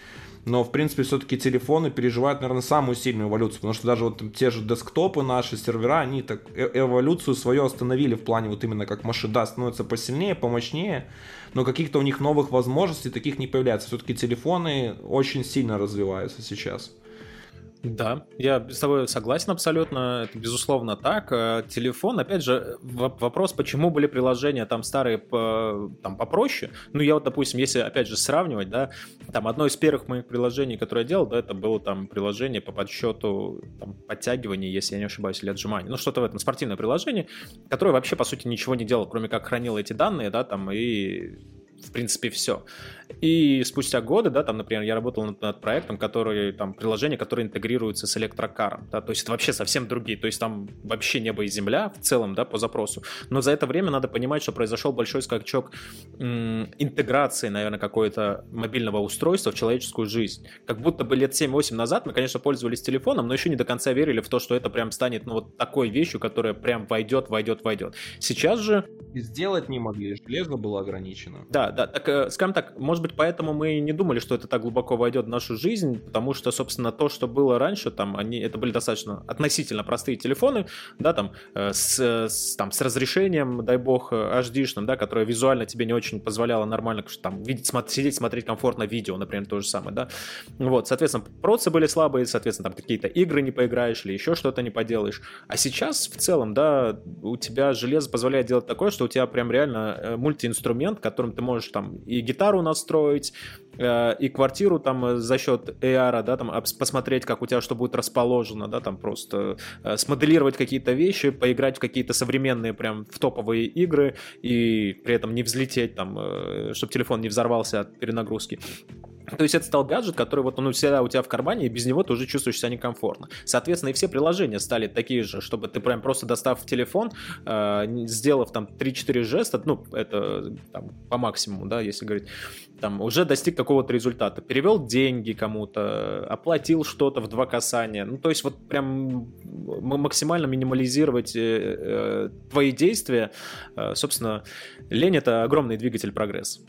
но, в принципе, все-таки телефоны переживают, наверное, самую сильную эволюцию, потому что даже вот те же десктопы наши, сервера, они так э, эволюцию свою остановили в плане вот именно как машина, да, становятся посильнее, помощнее, но каких-то у них новых возможностей таких не появляется. Все-таки телефоны очень сильно развиваются сейчас. Да, я с тобой согласен абсолютно, это безусловно так. Э, телефон, опять же, вопрос, почему были приложения там старые там попроще. Ну, я вот, допустим, если, опять же, сравнивать, да, там одно из первых моих приложений, которое я делал, да, это было там приложение по подсчету там, подтягиваний, если я не ошибаюсь, или отжиманий. Ну, что-то в этом, спортивное приложение, которое вообще, по сути, ничего не делало, кроме как хранило эти данные, да, там, и в принципе, все. И спустя годы, да, там, например, я работал над, над проектом, который, там, приложение, которое интегрируется с электрокаром, да, то есть это вообще совсем другие, то есть там вообще небо и земля в целом, да, по запросу. Но за это время надо понимать, что произошел большой скачок м- интеграции, наверное, какое-то мобильного устройства в человеческую жизнь. Как будто бы лет 7-8 назад мы, конечно, пользовались телефоном, но еще не до конца верили в то, что это прям станет, ну, вот такой вещью, которая прям войдет, войдет, войдет. Сейчас же... Сделать не могли, железо было ограничено. Да, да, так, э, скажем так, может быть, поэтому мы не думали, что это так глубоко войдет в нашу жизнь, потому что, собственно, то, что было раньше, там, они, это были достаточно относительно простые телефоны, да, там, э, с, с, там, с разрешением, дай бог, HD-шным, да, которое визуально тебе не очень позволяло нормально, там, видеть, смотреть, сидеть, смотреть комфортно видео, например, то же самое, да. Вот, соответственно, процы были слабые, соответственно, там какие-то игры не поиграешь или еще что-то не поделаешь. А сейчас, в целом, да, у тебя железо позволяет делать такое, что у тебя прям реально э, мультиинструмент, которым ты можешь там и гитару настроить, э, и квартиру там э, за счет AR, да, там посмотреть, как у тебя что будет расположено, да, там просто э, смоделировать какие-то вещи, поиграть в какие-то современные прям в топовые игры и при этом не взлететь там, чтобы телефон не взорвался от перенагрузки. То есть это стал гаджет, который вот он всегда у тебя в кармане, и без него ты уже чувствуешь себя некомфортно. Соответственно, и все приложения стали такие же, чтобы ты прям просто достав телефон, э, сделав там 3-4 жеста, ну, это там, по максимуму, да, если говорить, там уже достиг какого-то результата. Перевел деньги кому-то, оплатил что-то в два касания. Ну, то есть вот прям максимально минимализировать э, э, твои действия. Собственно, лень — это огромный двигатель прогресса.